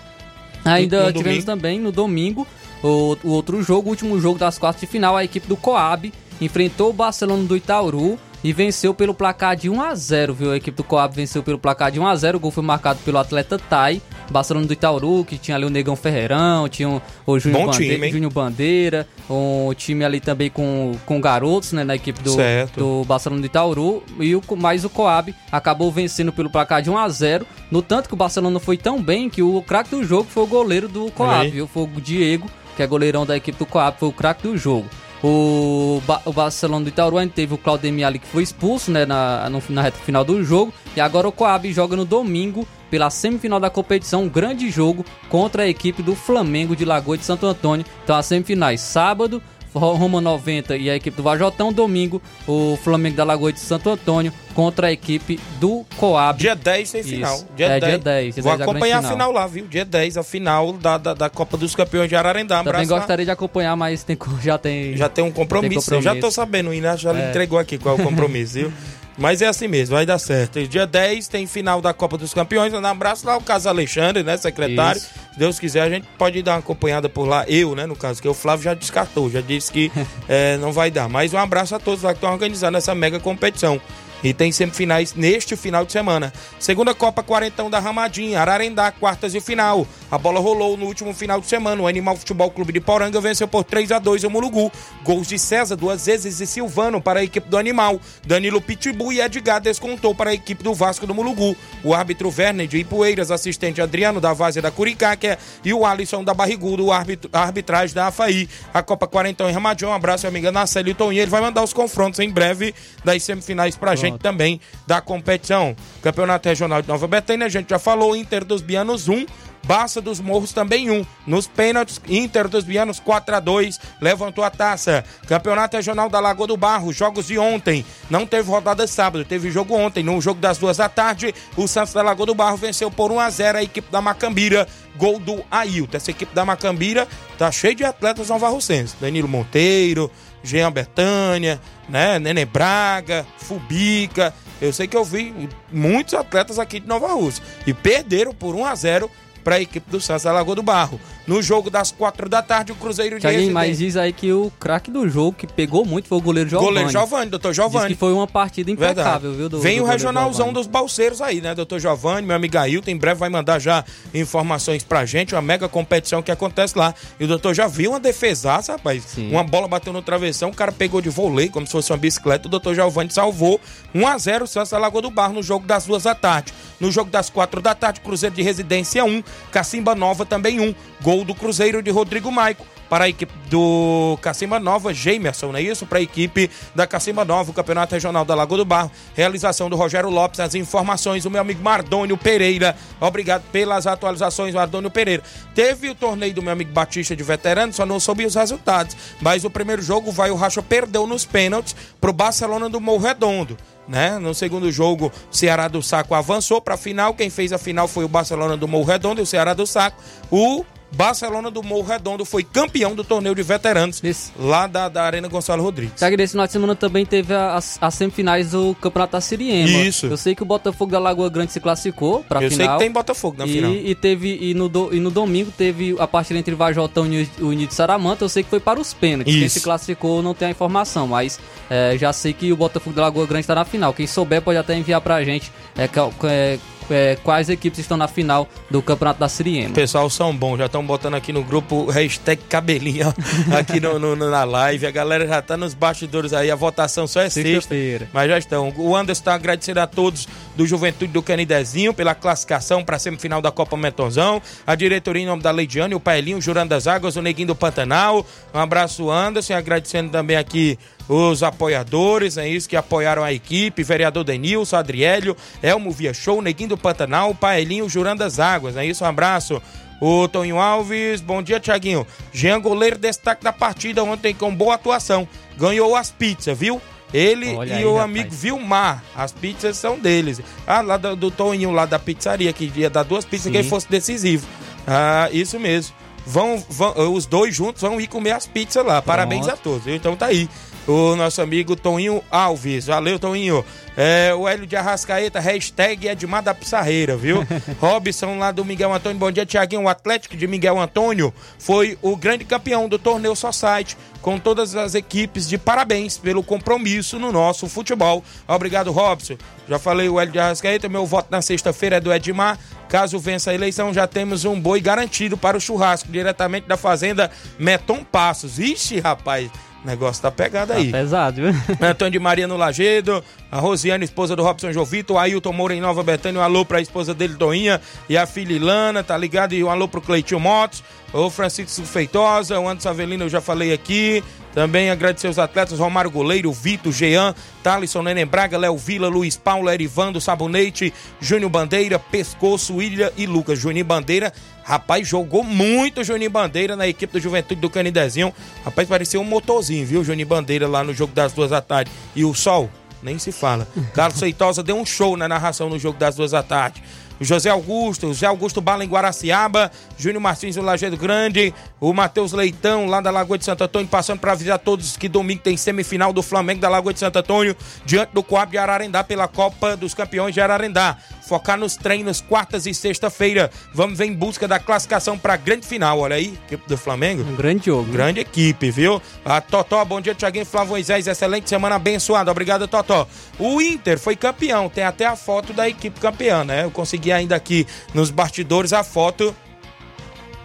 Ainda No tivemos domingo? também no domingo o, o outro jogo, o último jogo das quartas de final, a equipe do Coab enfrentou o Barcelona do Itaúru e venceu pelo placar de 1 a 0, viu? A equipe do Coab venceu pelo placar de 1 a 0. O gol foi marcado pelo atleta Tai, Barcelona do Itaúru, que tinha ali o Negão Ferreirão, tinha o, o Júnior Bom Bande- time, hein? Júnior Bandeira, um time ali também com, com garotos, né, na equipe do, Certo. do Barcelona do Itaúru, e o, mais o Coab acabou vencendo pelo placar de 1 a 0 no tanto que o Barcelona foi tão bem que o craque do jogo foi o goleiro do Coab, viu? Foi o Diego, que é goleirão da equipe do Coab, foi o craque do jogo. O, Ba- o Barcelona do Itaúru ainda teve o Claudemir ali que foi expulso né, na, no- na reta final do jogo. E agora o Coab joga no domingo pela semifinal da competição, um grande jogo contra a equipe do Flamengo de Lagoa de Santo Antônio. Então as semifinais sábado, Roma 90 e a equipe do Vajotão. Domingo, o Flamengo da Lagoa de Santo Antônio contra a equipe do Coab. Dia 10 tem final. Isso. Dia é, 10. dia 10. dia Vou 10 da grande acompanhar a final lá, viu? Dia 10, a final da, da, da Copa dos Campeões de Ararendá. Um Também lá. gostaria de acompanhar, mas tem, já tem. Já tem um compromisso. Tem Eu já compromisso. tô sabendo, o Inácio já É. entregou aqui qual é o compromisso, viu? Mas é assim mesmo, vai dar certo. E Dia 10 tem final da Copa dos Campeões. Um abraço lá o caso Alexandre, né, secretário. Isso. Se Deus quiser, a gente pode dar uma acompanhada por lá. Eu, né, no caso, que o Flávio já descartou, já disse que eh, não vai dar. Mas um abraço a todos lá que estão organizando essa mega competição. E tem semifinais neste final de semana. Segunda Copa Quarentão da Ramadinha, Ararendá, quartas de final. A bola rolou no último final de semana. O Animal Futebol Clube de Poranga venceu por 3 a 2 o Mulugu. Gols de César duas vezes e Silvano para a equipe do Animal. Danilo Pitbull e Edgar descontou para a equipe do Vasco do Mulugu. O árbitro Werner de Ipueiras, assistente Adriano da Várzea da Curicáquia e o Alisson da Barrigudo, o árbitro, a arbitragem da AFAI. A Copa Quarentão em Ramadinha. Um abraço, amiga Naceli e. Ele vai mandar os confrontos em breve das semifinais pra gente também da competição. Campeonato Regional de Nova Betânia, a gente já falou, Inter dos Bianos 1. Baça dos Morros também 1. Nos pênaltis, Inter dos Bianos 4 a 2 levantou a taça. Campeonato Regional da Lagoa do Barro, jogos de ontem. Não teve rodada sábado, teve jogo ontem. No jogo das duas da tarde, o Santos da Lagoa do Barro venceu por 1 a 0 a equipe da Macambira. Gol do Ailton. Essa equipe da Macambira tá cheia de atletas novarrocenses. Danilo Monteiro, Jean Betânia, né? Nenê Braga, Fubica. Eu sei que eu vi muitos atletas aqui de Nova Rússia. E perderam por 1 a 0 para a equipe do Santos da Lagoa do Barro. No jogo das quatro da tarde, o Cruzeiro de Thiaguinho, mas diz aí que o craque do jogo que pegou muito foi o goleiro Giovanni. Goleiro Giovanni, doutor Diz Giovanni. que foi uma partida impecável, viu? Do, Vem do o regionalzão Giovani. dos balseiros aí, né, doutor Giovanni, meu amigo Ailton, em breve vai mandar já informações pra gente, uma mega competição que acontece lá. E o doutor já viu uma defesaça, rapaz. Sim. Uma bola bateu no travessão, o cara pegou de vôlei, como se fosse uma bicicleta, o doutor Giovanni salvou 1 a 0 o Santos da Lagoa do Barro no jogo das duas da tarde. No jogo das quatro da tarde, Cruzeiro de Residência 1, Cacimba Nova também 1. Gol do Cruzeiro de Rodrigo Maico para a equipe do Cacimba Nova, Jamerson, não é isso? Para a equipe da Cacimba Nova, o Campeonato Regional da Lagoa do Barro. Realização do Rogério Lopes, as informações, o meu amigo Mardônio Pereira. Obrigado pelas atualizações, Mardônio Pereira. Teve o torneio do meu amigo Batista de veterano, só não soube os resultados. Mas o primeiro jogo, vai o Racha perdeu nos pênaltis pro Barcelona do Morro Redondo. Né? No segundo jogo, o Ceará do Saco avançou para a final. Quem fez a final foi o Barcelona do Morro Redondo e o Ceará do Saco. O Barcelona do Morro Redondo foi campeão do torneio de veteranos Isso. lá da, da Arena Gonçalo Rodrigues. Sabe, nesse final de semana também teve as, as semifinais do Campeonato da Siriema. Isso. Eu sei que o Botafogo da Lagoa Grande se classificou pra Eu sei final. que tem Botafogo na e, final. E teve e no, do- e no domingo teve a partida entre Vajotão e o Unido de Saramanta. Eu sei que foi para os pênaltis. Quem Isso. se classificou não tem a informação, mas é, já sei que o Botafogo da Lagoa Grande está na final. Quem souber pode até enviar pra gente é, é, é, quais equipes estão na final do Campeonato da Siriema. Pessoal são bons, já estão botando aqui no grupo hashtag cabelinho aqui no, no- na live. A galera já tá nos bastidores aí, a votação só é sexta. Mas já estão. O Anderson está agradecendo a todos do Juventude do Canidezinho pela classificação para a semifinal da Copa Mentonzão. A diretoria em nome da Leidiane, o Paelinho, o Jurando das Águas, o Neguinho do Pantanal. Um abraço, Anderson. Agradecendo também aqui os apoiadores, é isso, que apoiaram a equipe, vereador Denilson, Adriélio, Elmo Via Show, Neguinho do Pantanal, Paelinho, Jurando das Águas, é isso, um abraço. O Tonho Alves, bom dia, Tiaguinho. Jean Goleiro, destaque da partida ontem com boa atuação. Ganhou as pizzas, viu? Ele Olha e aí, o rapaz. amigo Vilmar, as pizzas são deles. Ah, lá do, do Toninho, lá da pizzaria, que ia dar duas pizzas, Sim. quem fosse decisivo. Ah, isso mesmo. Vão, vão, os dois juntos vão ir comer as pizzas lá. Parabéns a todos. Então tá aí. O nosso amigo Toninho Alves. Valeu, Toninho. É, o Hélio de Arrascaeta, hashtag Edmar da Pissarreira, viu? Robson lá do Miguel Antônio. Bom dia, Tiaguinho. O Atlético de Miguel Antônio foi o grande campeão do torneio Society, com todas as equipes de parabéns pelo compromisso no nosso futebol. Obrigado, Robson. Já falei o Hélio de Arrascaeta. Meu voto na sexta-feira é do Edmar. Caso vença a eleição, já temos um boi garantido para o churrasco, diretamente da fazenda Meton Passos. Ixi, rapaz, o negócio tá pegado aí. Tá pesado, viu? Antônio de Maria no Lagedo, a Rosiane, esposa do Robson Jovito, o Ailton Moura em Nova Betânia, um alô pra esposa dele, Toinha, e a filha Ilana, tá ligado? E um alô pro Cleitinho Motos, o Francisco Feitosa, o Anderson Avelino, eu já falei aqui, Também agradecer os atletas Romário Goleiro, Vitor, Jean, Thalisson, Neném Braga, Léo Vila, Luiz Paulo, Erivando, Sabonete, Júnior Bandeira, Pescoço, Ilha e Lucas. Juninho Bandeira, rapaz, jogou muito Juninho Bandeira na equipe do Juventude do Canidezinho. Rapaz, parecia um motorzinho, viu, Juninho Bandeira lá no jogo das duas da tarde. E o Sol, nem se fala. Carlos Seitosa deu um show na narração no jogo das duas da tarde. José Augusto, José Augusto Bala em Guaraciaba, Júnior Martins do Lajeado Grande, o Matheus Leitão lá da Lagoa de Santo Antônio, passando para avisar todos que domingo tem semifinal do Flamengo da Lagoa de Santo Antônio, diante do Coab de Ararendá pela Copa dos Campeões de Ararendá. Focar nos treinos quartas e sexta-feira. Vamos ver em busca da classificação para a grande final. Olha aí, equipe do Flamengo. Um grande jogo. Grande equipe, viu? A Totó, bom dia, Tiaguinho Flávio Moisés. Excelente semana abençoada. Obrigado, Totó. O Inter foi campeão. Tem até a foto da equipe campeã, né? Eu consegui ainda aqui nos bastidores a foto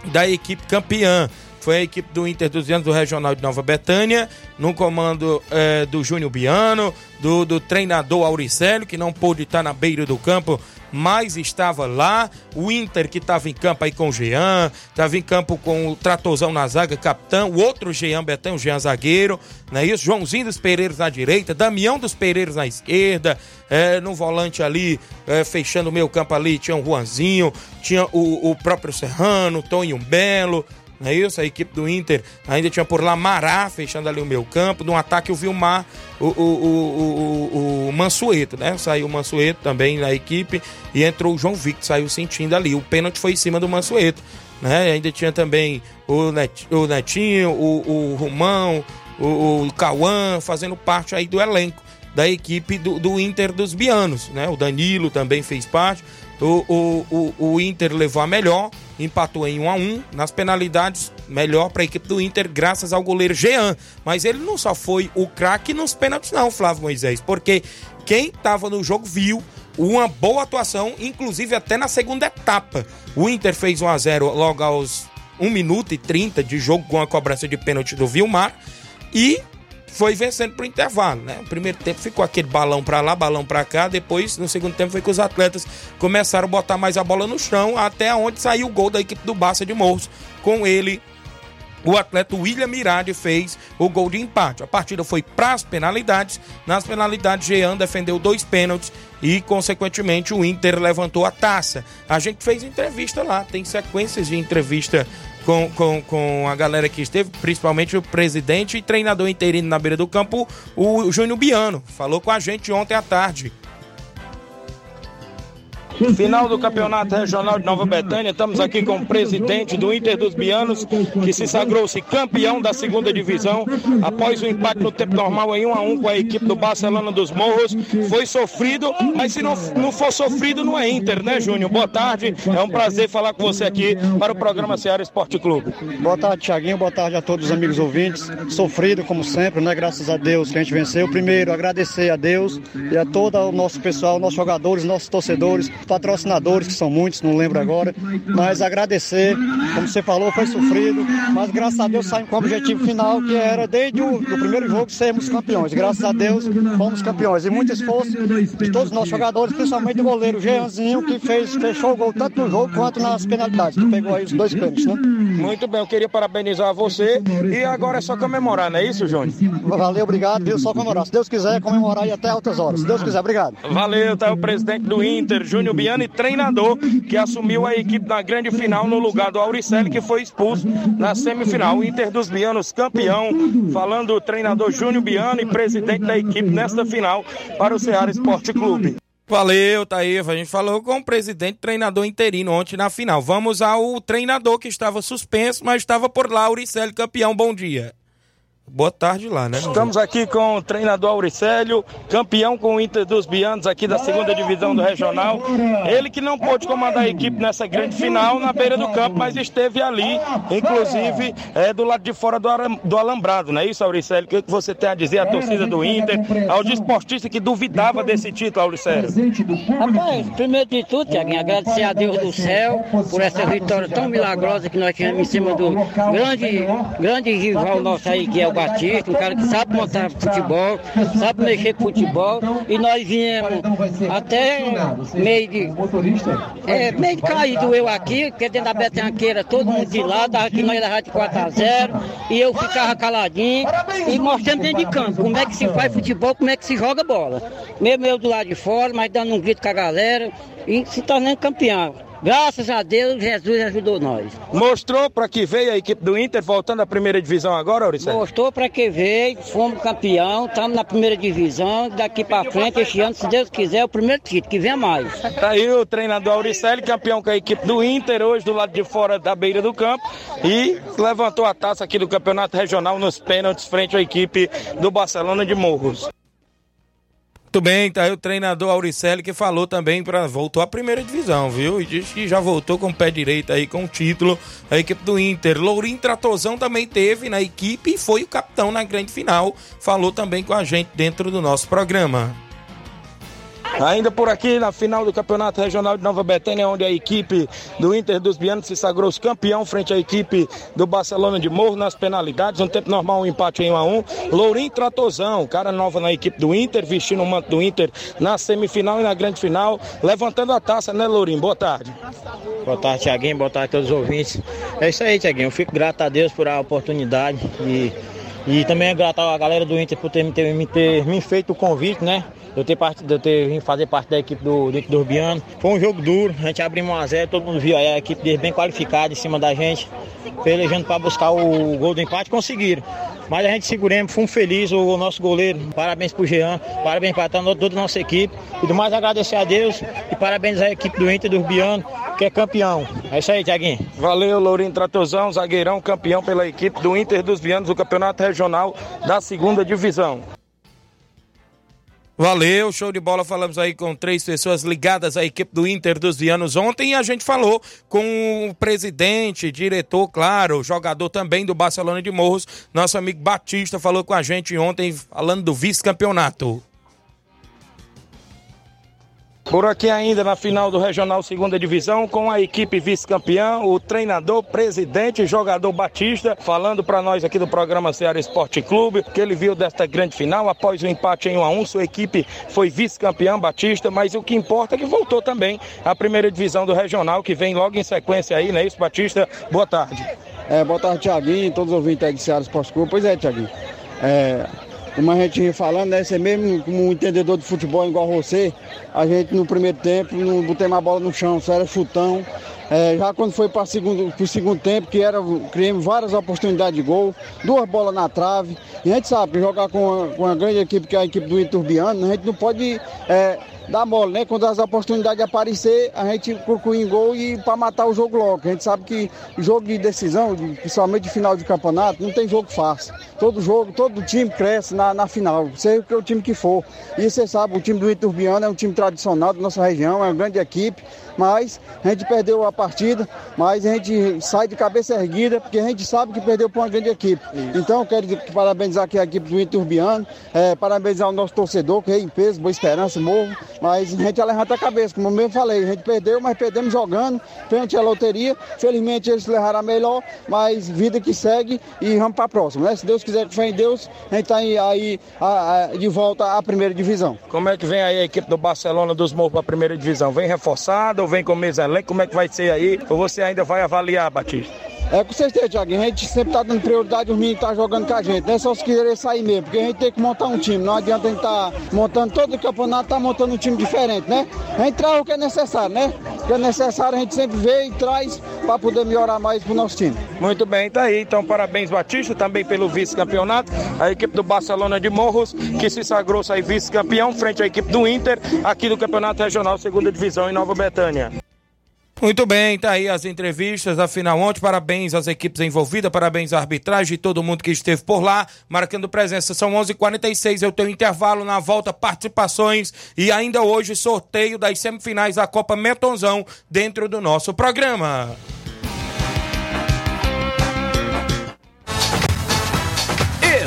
da equipe campeã. Foi a equipe do Inter 200 do Regional de Nova Betânia, no comando eh, do Júnior Biano, do, do treinador Auricélio, que não pôde estar na beira do campo, mas estava lá. O Inter que estava em campo aí com o Jean, estava em campo com o Tratorzão na zaga, capitão, o outro Jean Betão, o Jean zagueiro, não é isso? Joãozinho dos Pereiros na direita, Damião dos Pereiros na esquerda, eh, no volante ali, eh, fechando o meio campo ali, tinha o Juanzinho, tinha o, o próprio Serrano, Tonho Belo, não é isso? A equipe do Inter ainda tinha por lá Mará fechando ali o meu campo. No ataque o Vilmar, o, o, o, o, Mansueto, né? Saiu o Mansueto também na equipe e entrou o João Victor, saiu sentindo ali. O pênalti foi em cima do Mansueto, né? Ainda tinha também o, Net, o Netinho, o, o Romão, o, o Cauã fazendo parte aí do elenco da equipe do, do Inter dos Bianos, né? O Danilo também fez parte. O, o, o, o Inter levou a melhor, empatou em 1 a 1 nas penalidades, melhor para a equipe do Inter, graças ao goleiro Jean. Mas ele não só foi o craque nos pênaltis, não, Flávio Moisés, porque quem estava no jogo viu uma boa atuação, inclusive até na segunda etapa. O Inter fez 1 a 0 logo aos 1 minuto e 30 de jogo com a cobrança de pênalti do Vilmar e foi vencendo pro intervalo, né? O primeiro tempo ficou aquele balão para lá, balão para cá, depois no segundo tempo foi que os atletas começaram a botar mais a bola no chão, até onde saiu o gol da equipe do Barça de Morros. Com ele, o atleta William Mirade fez o gol de empate. A partida foi para as penalidades. Nas penalidades, Jean defendeu dois pênaltis e, consequentemente, o Inter levantou a taça. A gente fez entrevista lá, tem sequências de entrevista com, com, com a galera que esteve, principalmente o presidente e treinador interino na beira do campo, o Júnior Biano. Falou com a gente ontem à tarde. Final do Campeonato Regional de Nova Betânia, estamos aqui com o presidente do Inter dos Bianos, que se sagrou-se campeão da segunda divisão após o empate no tempo normal em 1 a 1 com a equipe do Barcelona dos Morros. Foi sofrido, mas se não, não for sofrido, não é Inter, né, Júnior? Boa tarde, é um prazer falar com você aqui para o programa Ceará Esporte Clube. Boa tarde, Tiaguinho. Boa tarde a todos os amigos ouvintes. Sofrido, como sempre, né? Graças a Deus que a gente venceu. Primeiro, agradecer a Deus e a todo o nosso pessoal, nossos jogadores, nossos torcedores, patrocinadores, que são muitos, não lembro agora. Mas agradecer, como você falou, foi sofrido. Mas graças a Deus saímos com o objetivo final, que era desde o primeiro jogo sermos campeões. Graças a Deus fomos campeões. E muito esforço de todos os nossos jogadores, principalmente do goleiro Jeanzinho, que fez, fechou o gol tanto no jogo quanto nas penalidades, que pegou aí os dois pênaltis, né? Muito bem, eu queria parabenizar você e agora é só comemorar, não é isso, Júnior? Valeu, obrigado, viu? Só comemorar. Se Deus quiser, comemorar aí até altas horas. Se Deus quiser, obrigado. Valeu, tá o presidente do Inter, Júnior Biano, e treinador que assumiu a equipe na grande final no lugar do Auricelli, que foi expulso na semifinal. Inter dos Bianos campeão, falando o treinador Júnior Biano e presidente da equipe nesta final para o Ceará Esporte Clube. Valeu, Taíva. A gente falou com o presidente treinador interino ontem na final. Vamos ao treinador que estava suspenso, mas estava por lá, Auricelli, campeão. Bom dia. Boa tarde lá, né? Estamos aqui com o treinador Auricélio, campeão com o Inter dos Bianos aqui da segunda divisão do Regional. Ele que não pôde comandar a equipe nessa grande final na beira do campo, mas esteve ali, inclusive é, do lado de fora do, alambrado, não é isso, Auricélio? O que que você tem a dizer à torcida do Inter, ao desportista que duvidava desse título, Auricélio? Rapaz, primeiro de tudo, Tiaguinho, agradecer a Deus do céu por essa vitória tão milagrosa que nós tivemos em cima do grande, grande rival nosso aí, que é o Batista, um cara que sabe montar futebol, sabe mexer com futebol. E nós viemos até meio de. É, meio de caído eu aqui, porque dentro da Betanqueira todo mundo de lá, tava aqui nós da Rádio 4x0, e eu ficava caladinho e mostrando dentro de campo como é que se faz futebol, como é que se joga bola. Mesmo eu do lado de fora, mas dando um grito com a galera e se tornando campeão. Graças a Deus, Jesus ajudou nós. Mostrou para que veio a equipe do Inter voltando à primeira divisão agora, Auricélio? Mostrou para que veio, fomos campeão, estamos na primeira divisão, daqui para frente, este ano, se Deus quiser, é o primeiro título, que venha mais. Tá aí o treinador Auricelli, campeão com a equipe do Inter, hoje do lado de fora da beira do campo, e levantou a taça aqui do campeonato regional nos pênaltis frente à equipe do Barcelona de Morros. Muito bem, tá aí o treinador Auricelli que falou também para voltou à primeira divisão, viu? E disse que já voltou com o pé direito aí com o título a equipe do Inter. Lourinho Tratozão também teve na equipe e foi o capitão na grande final. Falou também com a gente dentro do nosso programa. Ainda por aqui, na final do Campeonato Regional de Nova Betânia, onde a equipe do Inter dos Bianos se sagrou campeão frente à equipe do Barcelona de Morro nas penalidades. Um tempo normal, um empate em 1 a 1 Lourinho Tratozão, cara nova na equipe do Inter, vestindo o manto do Inter na semifinal e na grande final, levantando a taça, né, Lourinho? Boa tarde. Boa tarde, Tiaguinho. Boa tarde a todos os ouvintes. É isso aí, Tiaguinho. Eu fico grato a Deus por a oportunidade e, e também é grato à galera do Inter por ter, ter, ter me feito o convite, né? De eu ter, part... de eu ter vindo fazer parte da equipe do, do Inter do Urbiano. Foi um jogo duro, a gente abriu 1x0, todo mundo viu aí a equipe deles bem qualificada em cima da gente, pelejando para buscar o gol do empate, conseguiram. Mas a gente seguramos, fomos felizes, o nosso goleiro, parabéns pro Jean, parabéns para toda a nossa equipe. E do mais agradecer a Deus e parabéns à equipe do Inter do Urbiano, que é campeão. É isso aí, Tiaguinho. Valeu, Lourinho Tratozão, zagueirão, campeão pela equipe do Inter dos Vianos do Campeonato Regional da segunda divisão. Valeu, show de bola. Falamos aí com três pessoas ligadas à equipe do Inter dos Vianos ontem e a gente falou com o presidente, diretor, claro, jogador também do Barcelona de Morros, nosso amigo Batista, falou com a gente ontem falando do vice-campeonato. Por aqui ainda na final do Regional Segunda Divisão com a equipe vice-campeã, o treinador, presidente, jogador Batista, falando para nós aqui do programa Ceará Esporte Clube, que ele viu desta grande final após o empate em 1 a 1, sua equipe foi vice-campeã Batista, mas o que importa é que voltou também à primeira divisão do Regional, que vem logo em sequência aí, não é isso, Batista? Boa tarde. É, boa tarde, Tiaguinho, todos os ouvintes aí do Ceará Esporte Clube. Pois é, Tiaguinho. É, como a gente ia falando, né? Você mesmo como um entendedor de futebol igual você, a gente no primeiro tempo não botei uma bola no chão, só era chutão. É, já quando foi para o segundo, segundo tempo, que era, criamos várias oportunidades de gol, duas bolas na trave. E a gente sabe jogar com uma, com uma grande equipe, que é a equipe do Iturbiano, a gente não pode é, dar bola, né? Quando as oportunidades aparecer, a gente procura em gol e para matar o jogo logo. A gente sabe que jogo de decisão, principalmente de final de campeonato, não tem jogo fácil. Todo jogo, todo time cresce na, na final, seja o time que for. E você sabe, o time do Iturbiano é um time tradicional da nossa região, é uma grande equipe, mas a gente perdeu a partida, mas a gente sai de cabeça erguida, porque a gente sabe que perdeu para uma grande equipe. Então, quero parabenizar aqui a equipe do Iturbiano, é, parabenizar o nosso torcedor, que é em peso, Boa Esperança, Morro, mas a gente levanta a cabeça, como eu mesmo falei, a gente perdeu, mas perdemos jogando, frente à loteria. Felizmente eles levaram a melhor, mas vida que segue e vamos para a próxima, né? Se Deus quiser que fé em Deus, a gente está aí, aí a, a, de volta à primeira divisão. Como é que vem aí a equipe do Barcelona dos Morros para a primeira divisão? Vem reforçada ou vem com mesa elenco? Como é que vai ser aí? Ou você ainda vai avaliar, Batista? É, com certeza, Thiago. A gente sempre tá dando prioridade aos meninos que tá jogando com a gente. Não é só se querer sair mesmo, porque a gente tem que montar um time. Não adianta a gente tá montando todo o campeonato, tá montando um time diferente, né? A gente traz o que é necessário, né? O que é necessário a gente sempre vê e traz para poder melhorar mais pro nosso time. Muito bem, tá aí. Então, parabéns, Batista, também pelo vice-campeonato. A equipe do Barcelona de Morros, que se sagrou sair vice-campeão frente à equipe do Inter, aqui do Campeonato Regional Segunda Divisão em Nova Betânia. Muito bem, tá aí as entrevistas da final ontem. Parabéns às equipes envolvidas, parabéns à arbitragem e todo mundo que esteve por lá, marcando presença. São 11:46. h 46 eu tenho intervalo na volta, participações e ainda hoje sorteio das semifinais da Copa Metonzão dentro do nosso programa.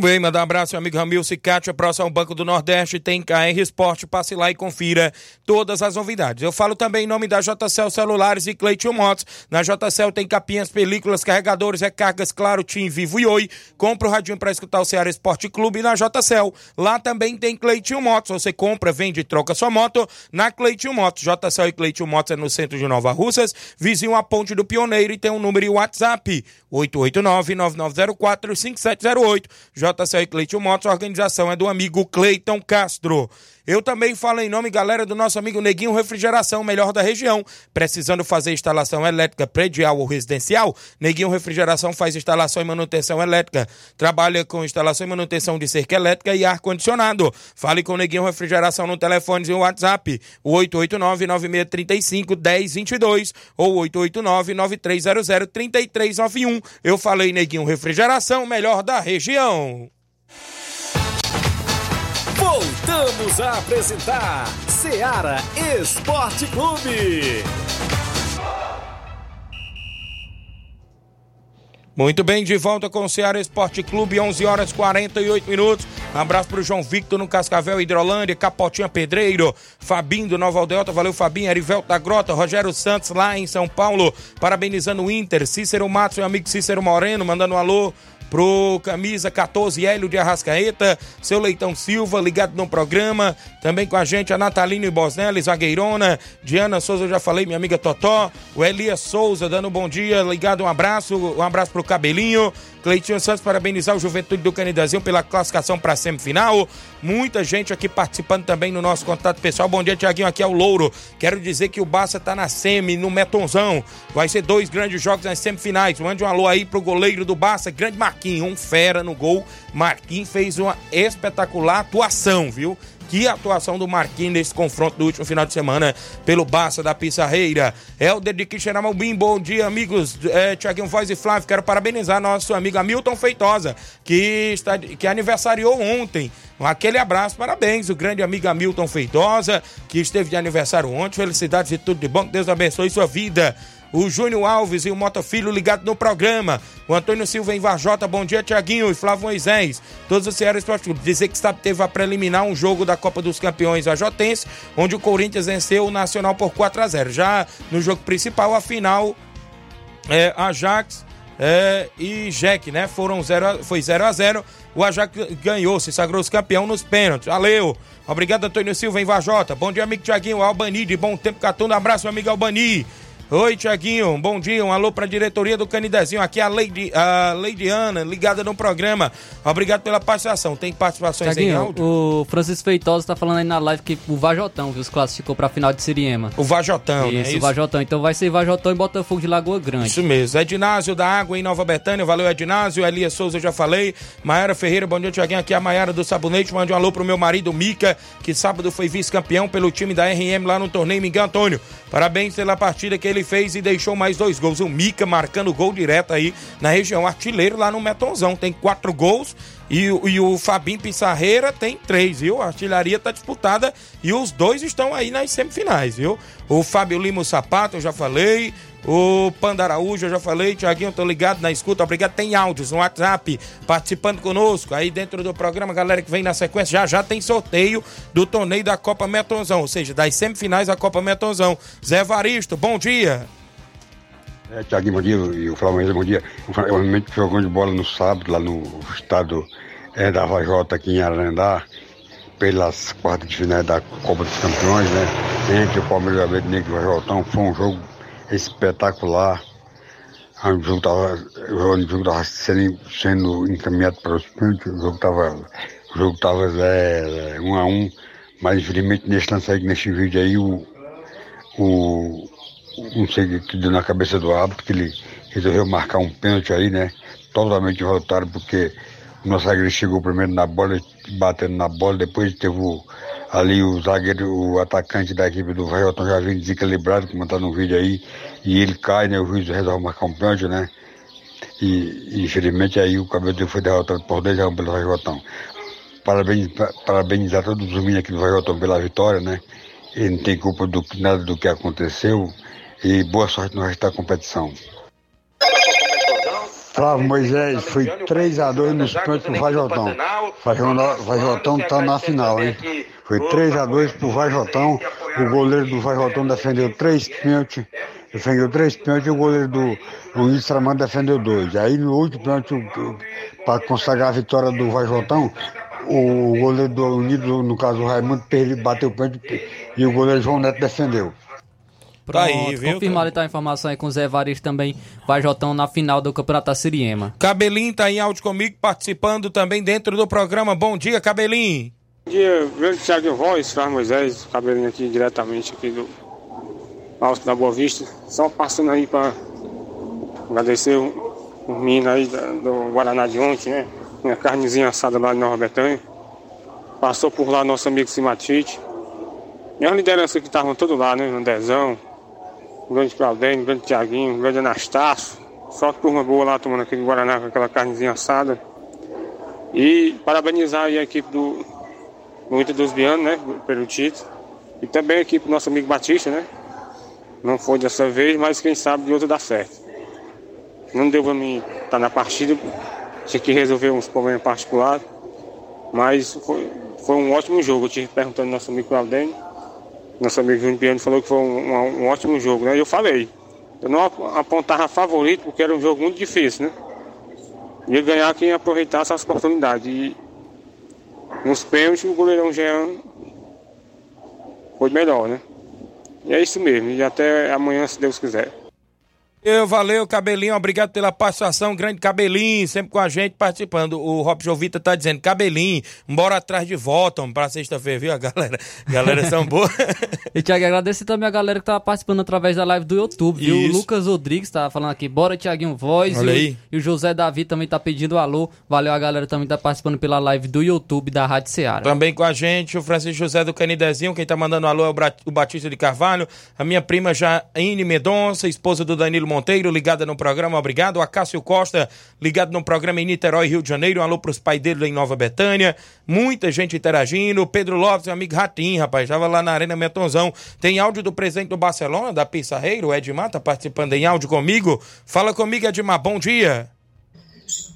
Bem, mandar um abraço, meu amigo Ramil Cicatio, próximo ao Banco do Nordeste, tem KR Esporte, passe lá e confira todas as novidades. Eu falo também em nome da JCL Celulares e Cleiton Motos. Na JCL tem capinhas, películas, carregadores, recargas, claro, Tim, Vivo e Oi. Compra o radinho para escutar o Ceará Esporte Clube e na JCL. Lá também tem Cleiton Motos. Você compra, vende e troca sua moto na Cleiton Motos. JCL e Cleiton Motos é no centro de Nova Russas, vizinho à Ponte do Pioneiro e tem um número e WhatsApp, 889-9904-5708. JCL Cleiton Motos, a organização é do amigo Cleiton Castro. Eu também falo em nome, galera, do nosso amigo Neguinho Refrigeração, melhor da região. Precisando fazer instalação elétrica predial ou residencial? Neguinho Refrigeração faz instalação e manutenção elétrica. Trabalha com instalação e manutenção de cerca elétrica e ar-condicionado. Fale com Neguinho Refrigeração no telefone e WhatsApp, 889-9635-1022 ou 889-9300-3391. Eu falei Neguinho Refrigeração, melhor da região. Voltamos a apresentar Seara Esporte Clube. Muito bem, de volta com o Ceará Esporte Clube, 11 horas 48 minutos. Um abraço pro João Victor no Cascavel, Hidrolândia, Capotinha Pedreiro, Fabinho do Nova Aldeota, valeu Fabinho, Erivelto da Grota, Rogério Santos lá em São Paulo, parabenizando o Inter, Cícero Matos, meu amigo Cícero Moreno, mandando um alô pro camisa 14 Hélio de Arrascaeta, seu Leitão Silva, ligado no programa, também com a gente a Natalina Bosnelli, zagueirona, Diana Souza, eu já falei, minha amiga Totó, o Elias Souza dando um bom dia, ligado, um abraço, um abraço pro Cabelinho, Cleitinho Santos parabenizar o Juventude do Canidezinho pela classificação para semifinal. Muita gente aqui participando também no nosso contato pessoal. Bom dia, Tiaguinho, aqui é o Louro. Quero dizer que o Barça tá na semi, no Metonzão. Vai ser dois grandes jogos nas semifinais. Mande um alô aí pro goleiro do Barça, grande Marquinhos, um fera no gol. Marquinhos fez uma espetacular atuação, viu? Que atuação do Marquinhos nesse confronto do último final de semana pelo Barça da Pissarreira. Helder de Quixeramobim, bom dia, amigos. É, Tiaguinho Voz e Flávio, quero parabenizar nosso amigo Hamilton Feitosa, que, está, que aniversariou ontem. Aquele abraço, parabéns, o grande amigo Hamilton Feitosa, que esteve de aniversário ontem. Felicidades e tudo de bom, Deus abençoe sua vida o Júnior Alves e o Mota Filho ligado no programa. O Antônio Silva em Varjota, bom dia, Tiaguinho e Flávio Moisés. Todos os Ceará Esporte Clube. Dizer que sabe, teve a preliminar um jogo da Copa dos Campeões Ajotense, onde o Corinthians venceu o Nacional por 4 a 0 Já no jogo principal, a final, é, Ajax é, e Jack, né? Foram zero, foi 0 a 0 O Ajax ganhou, se sagrou campeão nos pênaltis. Valeu! Obrigado, Antônio Silva em Varjota. Bom dia, amigo Tiaguinho Albani, de bom tempo, Catunda. Abraço, amigo Albani. Oi, Tiaguinho, bom dia, um alô pra diretoria do Canidezinho, aqui é a Lady, a Lady Ana, ligada no programa, obrigado pela participação, tem participações em áudio? o Francisco Feitosa tá falando aí na live que o Vajotão, viu, se classificou pra final de Siriema. O Vajotão, isso, né? Isso, o Vajotão, então vai ser Vajotão e Botafogo de Lagoa Grande. Isso mesmo, Ednásio da Água em Nova Betânia, valeu Ednásio, Elias Souza, eu já falei, Maiara Ferreira, bom dia, Tiaguinho, aqui é a Maiara do Sabonete, mande um alô pro meu marido Mica, que sábado foi vice-campeão pelo time da RM lá no torneio Miguel Antônio, parabéns pela partida que ele fez e deixou mais dois gols. O Mica marcando gol direto aí na região. Artilheiro lá no Metonzão. Tem quatro gols. E, e o Fabinho Pissarreira tem três, viu? A artilharia tá disputada e os dois estão aí nas semifinais, viu? O Fábio Lima Sapato, eu já falei. O Panda Araújo, eu já falei. Tiaguinho, tô ligado na escuta. Obrigado. Tem áudios no WhatsApp participando conosco. Aí dentro do programa, galera que vem na sequência, já já tem sorteio do torneio da Copa Metonzão. Ou seja, das semifinais da Copa Metonzão. Zé Varisto, bom dia. É, Tiaguinho, bom dia, e o Flamengo, bom dia. Eu realmente jogando de bola no sábado, lá no estado é, da Vajota, aqui em Arandá, pelas quartas de final da Copa dos Campeões, né? Entre o Palmeiras e o América Negro e o Vajotão, foi um jogo espetacular. O jogo estava o jogo sendo, sendo encaminhado para os pênaltis, o jogo estava o jogo tava, é, um a um, mas infelizmente nesse lance aí, nesse vídeo aí, o, o não sei o que deu na cabeça do árbitro, que ele, resolveu marcar um pênalti aí, né? Totalmente voltado, porque o nosso zagueiro chegou primeiro na bola, batendo na bola, depois teve o, ali o zagueiro, o atacante da equipe do Vajotão já vindo desequilibrado, como tá no vídeo aí, e ele cai, né? O juiz resolve marcar um pênalti, né? E, infelizmente aí o cabelo dele foi derrotado por 2 a 1 pelo Vajotão. Parabéns, parabenizar todos os meninos aqui do Vajotão pela vitória, né? Ele não tem culpa do nada do que aconteceu e boa sorte no resto da competição. Flávio Moisés, foi 3x2 nos pênaltis pro Vajotão. Vajotão tá na final, hein? Foi 3x2 pro Vajotão. O goleiro do Vajotão defendeu três pênaltis. Defendeu três pênaltis e o goleiro do Luiz Tramando defendeu dois. Aí no último pênalti, para consagrar a vitória do Vajotão, o goleiro do Unido, no caso o Raimundo, bateu o pênalti e o goleiro João Neto defendeu. Pronto, tá aí, viu? Confirmado então a informação aí com o Zé Varisto também, vai Jotão na final do Campeonato da Siriema. Cabelinho tá em áudio comigo, participando também dentro do programa. Bom dia, Cabelinho. Bom dia, grande Thiago Voz, Flávio Moisés, Cabelinho aqui diretamente aqui do Alto da Boa Vista. Só passando aí para agradecer o, o menino aí do Guaraná de ontem, né? Minha carnezinha assada lá de Nova Betânia. Passou por lá nosso amigo Simatite. Minha liderança que estavam todos lá, né? No Dezão, grande Claudênio, grande Tiaguinho, grande Anastácio. Só turma boa lá tomando aquele Guaraná com aquela carnezinha assada. E parabenizar a equipe do, do Inter dos Bianos, né? Pelo título. E também a equipe do nosso amigo Batista, né? Não foi dessa vez, mas quem sabe de outra dá certo. Não deu pra mim estar tá na partida, tinha que resolver uns problemas particulares. Mas foi, foi um ótimo jogo. Eu tive perguntando ao nosso amigo Claudênio nosso amigo Júnior falou que foi um, um, um, ótimo jogo, né? Eu falei. Eu não apontava favorito porque era um jogo muito difícil, né? Ia ganhar quem aproveitasse as oportunidades. E nos pênaltis o goleirão Jean foi melhor, né? E é isso mesmo. E até amanhã, se Deus quiser. Eu, valeu, Cabelinho, obrigado pela participação, grande Cabelinho, sempre com a gente participando. O Rob Jovita tá dizendo, Cabelinho, bora atrás de volta pra sexta-feira, viu, a galera? Galera são boas. e, Tiago, agradecer também a galera que tava participando através da live do YouTube, viu? O Lucas Rodrigues tava falando aqui, bora, Tiaguinho Voz. Olha e, aí. e o José Davi também tá pedindo alô. Valeu, a galera também tá participando pela live do YouTube da Rádio Ceará. Também com a gente, o Francisco José do Canidezinho, quem tá mandando alô é o Batista de Carvalho, a minha prima Jaine Medonça, esposa do Danilo Monteiro, ligada no programa, obrigado. A Cássio Costa, ligado no programa em Niterói, Rio de Janeiro. Um alô pros pais dele em Nova Betânia. Muita gente interagindo. Pedro Lopes, meu amigo Ratinho, rapaz, estava lá na Arena Metonzão. Tem áudio do presidente do Barcelona, da Pissarreiro, o Edmar, tá participando em áudio comigo. Fala comigo, Edmar, bom dia.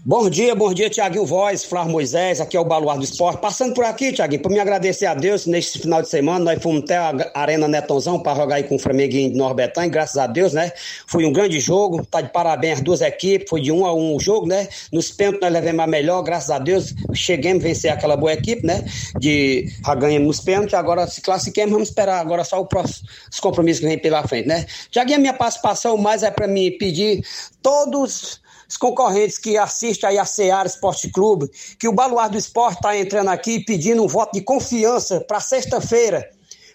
Bom dia, bom dia, Tiaguinho Voz, Flávio Moisés, aqui é o Baluar do Esporte. Passando por aqui, Tiaguinho, para me agradecer a Deus, neste final de semana, nós fomos até a Arena Netonzão para jogar aí com o Flamenguinho de Norbertã, graças a Deus, né? Foi um grande jogo, tá de parabéns as duas equipes, foi de um a um o jogo, né? Nos pênaltis nós levamos a melhor, graças a Deus, cheguemos a vencer aquela boa equipe, né? De ganhamos nos pênaltis, agora se classifiquemos, vamos esperar agora só próximo, os compromissos que vem pela frente, né? Tiaguinho, a minha participação mais é para me pedir todos os concorrentes que assistem aí a Seara Esporte Clube, que o Baluar do Esporte está entrando aqui pedindo um voto de confiança para sexta-feira,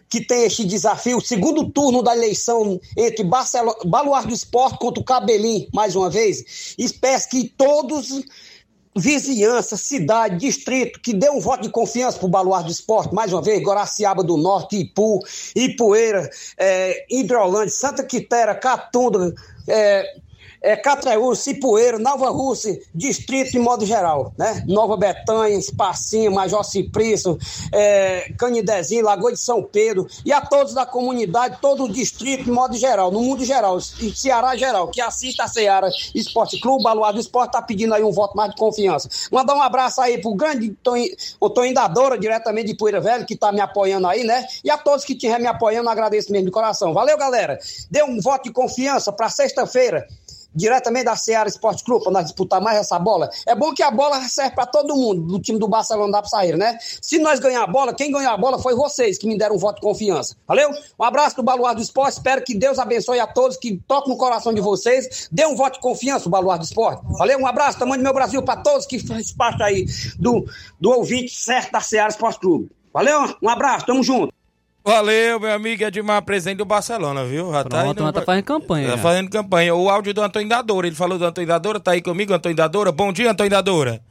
que tem este desafio, segundo turno da eleição entre Barcelona, Baluar do Esporte contra o Cabelim, mais uma vez. Espero que todos vizinhança, cidade, distrito, que dê um voto de confiança para o Baluar do Esporte, mais uma vez, Guaraciaba do Norte, Ipu, Ipueira, é, Hidrolândia, Santa Quitéria, Catunda, é, é, Catraúr, Cipoeiro, Nova Rússia, distrito de modo geral, né? Nova Betânia, Espacinho, Major Ciprício, é, Canidezinho, Lagoa de São Pedro e a todos da comunidade, todo o distrito de modo geral, no mundo geral, e Ceará geral, que assista a Ceará Esporte Clube, Baluado do Esporte, tá pedindo aí um voto mais de confiança. Mandar um abraço aí pro grande Toninho, diretamente de Poeira Velho, que tá me apoiando aí, né? E a todos que estiverem me apoiando, agradeço mesmo de coração. Valeu, galera. Dê um voto de confiança para sexta-feira diretamente da Seara Esporte Clube, para nós disputar mais essa bola. É bom que a bola serve para todo mundo, do time do Barcelona da Psaíra, né? Se nós ganhar a bola, quem ganhou a bola foi vocês que me deram um voto de confiança. Valeu? Um abraço do Baluar do Esporte, espero que Deus abençoe a todos, que toque no coração de vocês, dê um voto de confiança o Baluar do Esporte. Valeu? Um abraço, tamanho do meu Brasil, para todos que faz parte aí do, do ouvinte certo da Seara Esporte Clube. Valeu? Um abraço, tamo junto. Valeu, meu amigo Edmar, presidente do Barcelona, viu? Já Pronto, indo- tá fazendo campanha. Tá fazendo campanha. O áudio do Antônio Dadora, ele falou do Antônio Dadora, tá aí comigo, Antônio Dadora. Bom dia, Antônio Dadora.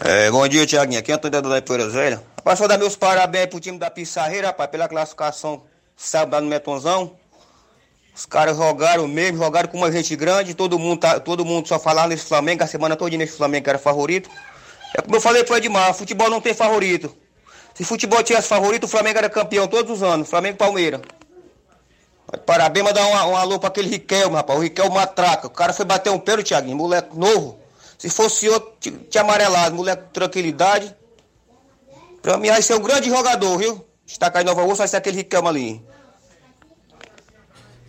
É, bom dia, Tiaguinho. Aqui é Antônio da Poeiras Velha. Rapaz, só dar meus parabéns pro time da Pissarreira, rapaz, pela classificação sábado no Metonzão. Os caras jogaram mesmo, jogaram com uma gente grande, todo mundo, tá, todo mundo só falava nesse Flamengo, a semana toda nesse Flamengo que era favorito. É como eu falei pro Edmar, futebol não tem favorito. Se futebol tivesse favorito, o Flamengo era campeão todos os anos, Flamengo e Palmeiras. Parabéns, mandar um, um alô pra aquele Riquelme, rapaz, o Riquelme Matraca. O cara foi bater um pênalti, Thiaguinho, moleque novo. Se fosse outro, tinha amarelado, moleque tranquilidade. Pra mim vai ser um grande jogador, viu? Destacar em Nova Rússia vai ser aquele Riquelme ali.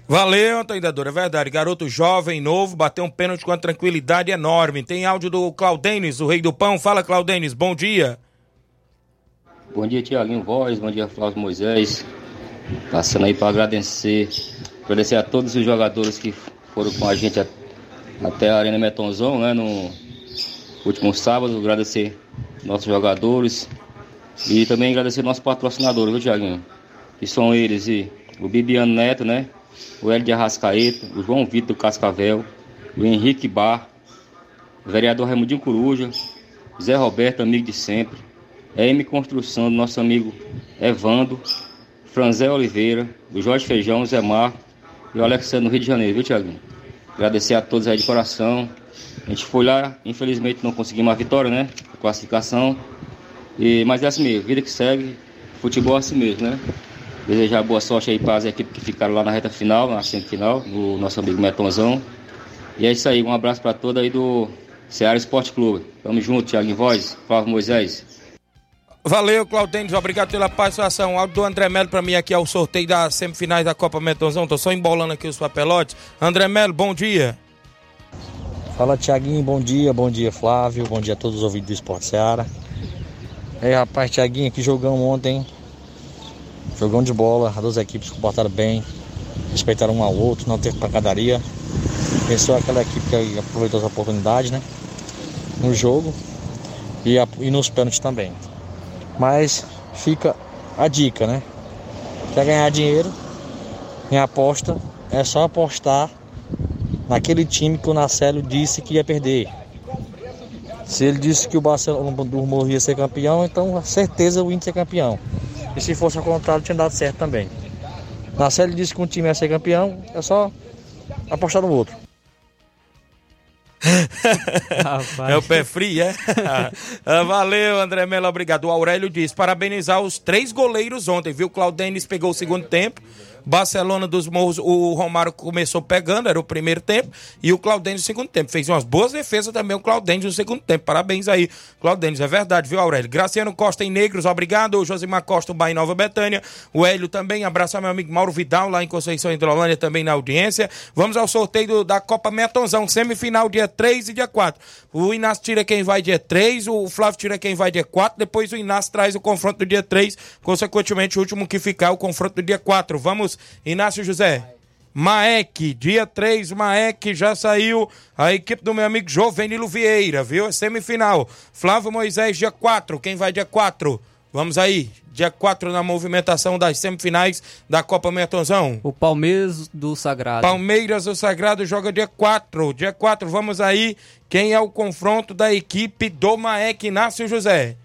Valeu, Antônio é verdade. Garoto jovem, novo, bateu um pênalti com uma tranquilidade enorme. Tem áudio do Claudenis, o rei do pão. Fala, Claudenis, bom dia. Bom dia, Tiaguinho Voz, bom dia, Flávio Moisés. Passando aí para agradecer, agradecer a todos os jogadores que foram com a gente até a Arena Metonzão, né, no último sábado. Agradecer nossos jogadores e também agradecer nossos patrocinadores, viu, Tiaguinho? Que são eles e o Bibiano Neto, né? O Hélio de Arrascaeta, o João Vitor Cascavel, o Henrique Bar, o vereador Raimundinho Coruja, Zé Roberto, amigo de sempre, M Construção, do nosso amigo Evando, Franzé Oliveira, o Jorge Feijão, Zé Mar e o Alexandre no Rio de Janeiro, viu, Tiaguinho? Agradecer a todos aí de coração. A gente foi lá, infelizmente não conseguimos a vitória, né? A classificação. E, mas é assim mesmo, vida que segue, futebol é assim mesmo, né? Desejar boa sorte aí para as equipes que ficaram lá na reta final, na semifinal, o nosso amigo Metonzão. E é isso aí, um abraço para todos aí do Ceará Esporte Clube. Tamo junto, Thiago em voz, Flávio Moisés. Valeu, Claudenis, obrigado pela participação. Áudio do André Melo pra mim aqui é o sorteio das semifinais da Copa Metonzão. Tô só embolando aqui os papelotes. André Melo, bom dia. Fala Tiaguinho, bom dia, bom dia Flávio, bom dia a todos os ouvintes do Esporte Seara. Aí rapaz, Tiaguinho, que jogão ontem? Jogão de bola, as duas equipes se comportaram bem, respeitaram um ao outro, não teve pancadaria. Pensou aquela equipe que aproveitou as oportunidades, né? No jogo e, a- e nos pênaltis também. Mas fica a dica, né? Quer ganhar dinheiro em aposta, é só apostar naquele time que o Marcelo disse que ia perder. Se ele disse que o Barcelona do Morro ia ser campeão, então certeza o Inter é campeão. E se fosse ao contrário, tinha dado certo também. Marcelo disse que um time ia ser campeão, é só apostar no outro. É o pé frio, é? Ah, Valeu, André Melo, obrigado. O Aurélio diz: parabenizar os três goleiros ontem, viu? Claudenis pegou o segundo tempo. Barcelona dos Morros, o Romário começou pegando, era o primeiro tempo, e o Claudenis no segundo tempo. Fez umas boas defesas também o Claudenis no segundo tempo. Parabéns aí, Claudenis, é verdade, viu, Aurélio? Graciano Costa em Negros, obrigado. Josimar Costa, o Bahia Nova Betânia. O Hélio também, abraço ao meu amigo Mauro Vidal, lá em Conceição Hidrolândia, também na audiência. Vamos ao sorteio do- da Copa Metonzão, semifinal dia 3 e dia 4. O Inácio tira quem vai dia 3, o Flávio tira quem vai dia 4, depois o Inácio traz o confronto do dia 3, consequentemente o último que ficar o confronto do dia 4. Vamos, Inácio José. Maek, dia 3, Maek já saiu a equipe do meu amigo Jovenilo Vieira, viu? É Semifinal. Flávio Moisés, dia 4. Quem vai dia 4? Vamos aí, dia 4 na movimentação das semifinais da Copa Metonzão. O Palmeiras do Sagrado. Palmeiras do Sagrado joga dia 4. Dia 4, vamos aí. Quem é o confronto da equipe do Maek Inácio José?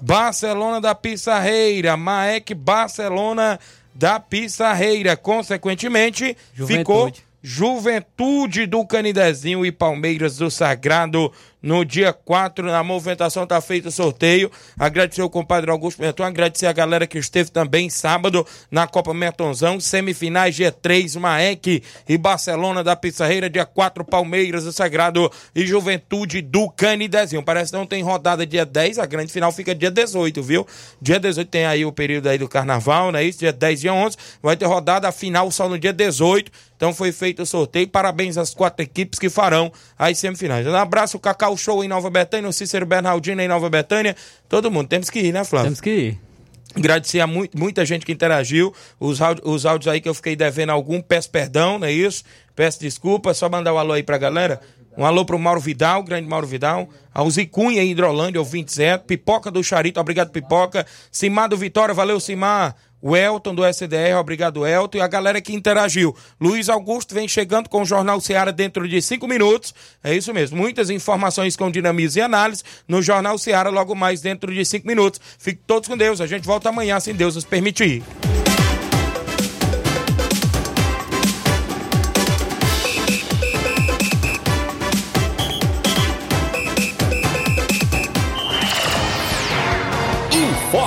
Barcelona da Pissarreira. Maek Barcelona da Pissarreira. Consequentemente, ficou Juventude. Juventude do Canidezinho e Palmeiras do Sagrado no dia 4. Na movimentação tá feito o sorteio. Agradecer o compadre Augusto Menton, agradecer a galera que esteve também sábado na Copa Mertonzão, semifinais dia 3, Maek e Barcelona da Pissarreira, dia 4, Palmeiras do Sagrado e Juventude do Canidezinho. Parece que não tem rodada dia 10, a grande final fica dia 18, viu? Dia 18 tem aí o período aí do carnaval, não é isso? Dia 10 e 11, vai ter rodada final só no dia 18. Então foi feito o sorteio. Parabéns às quatro equipes que farão as semifinais. Um abraço, Cacau Show em Nova Betânia, o Cícero Bernardino em Nova Betânia. Todo mundo, temos que ir, né, Flávio? Temos que ir. Agradecer a mu- muita gente que interagiu. Os, os áudios aí que eu fiquei devendo algum, peço perdão, não é isso? Peço desculpa, só mandar um alô aí pra galera. Um alô pro Mauro Vidal, grande Mauro Vidal. Ao Zicunha, Hidrolândia, ouvinte Zé. Pipoca do Charito, obrigado, Pipoca. Simar do Vitória, valeu, Simar. O Elton do SDR, obrigado, Elton. E a galera que interagiu. Luiz Augusto vem chegando com o Jornal Seara dentro de cinco minutos. É isso mesmo. Muitas informações com dinamismo e análise no Jornal Seara, logo mais dentro de cinco minutos. Fiquem todos com Deus. A gente volta amanhã, se Deus nos permitir.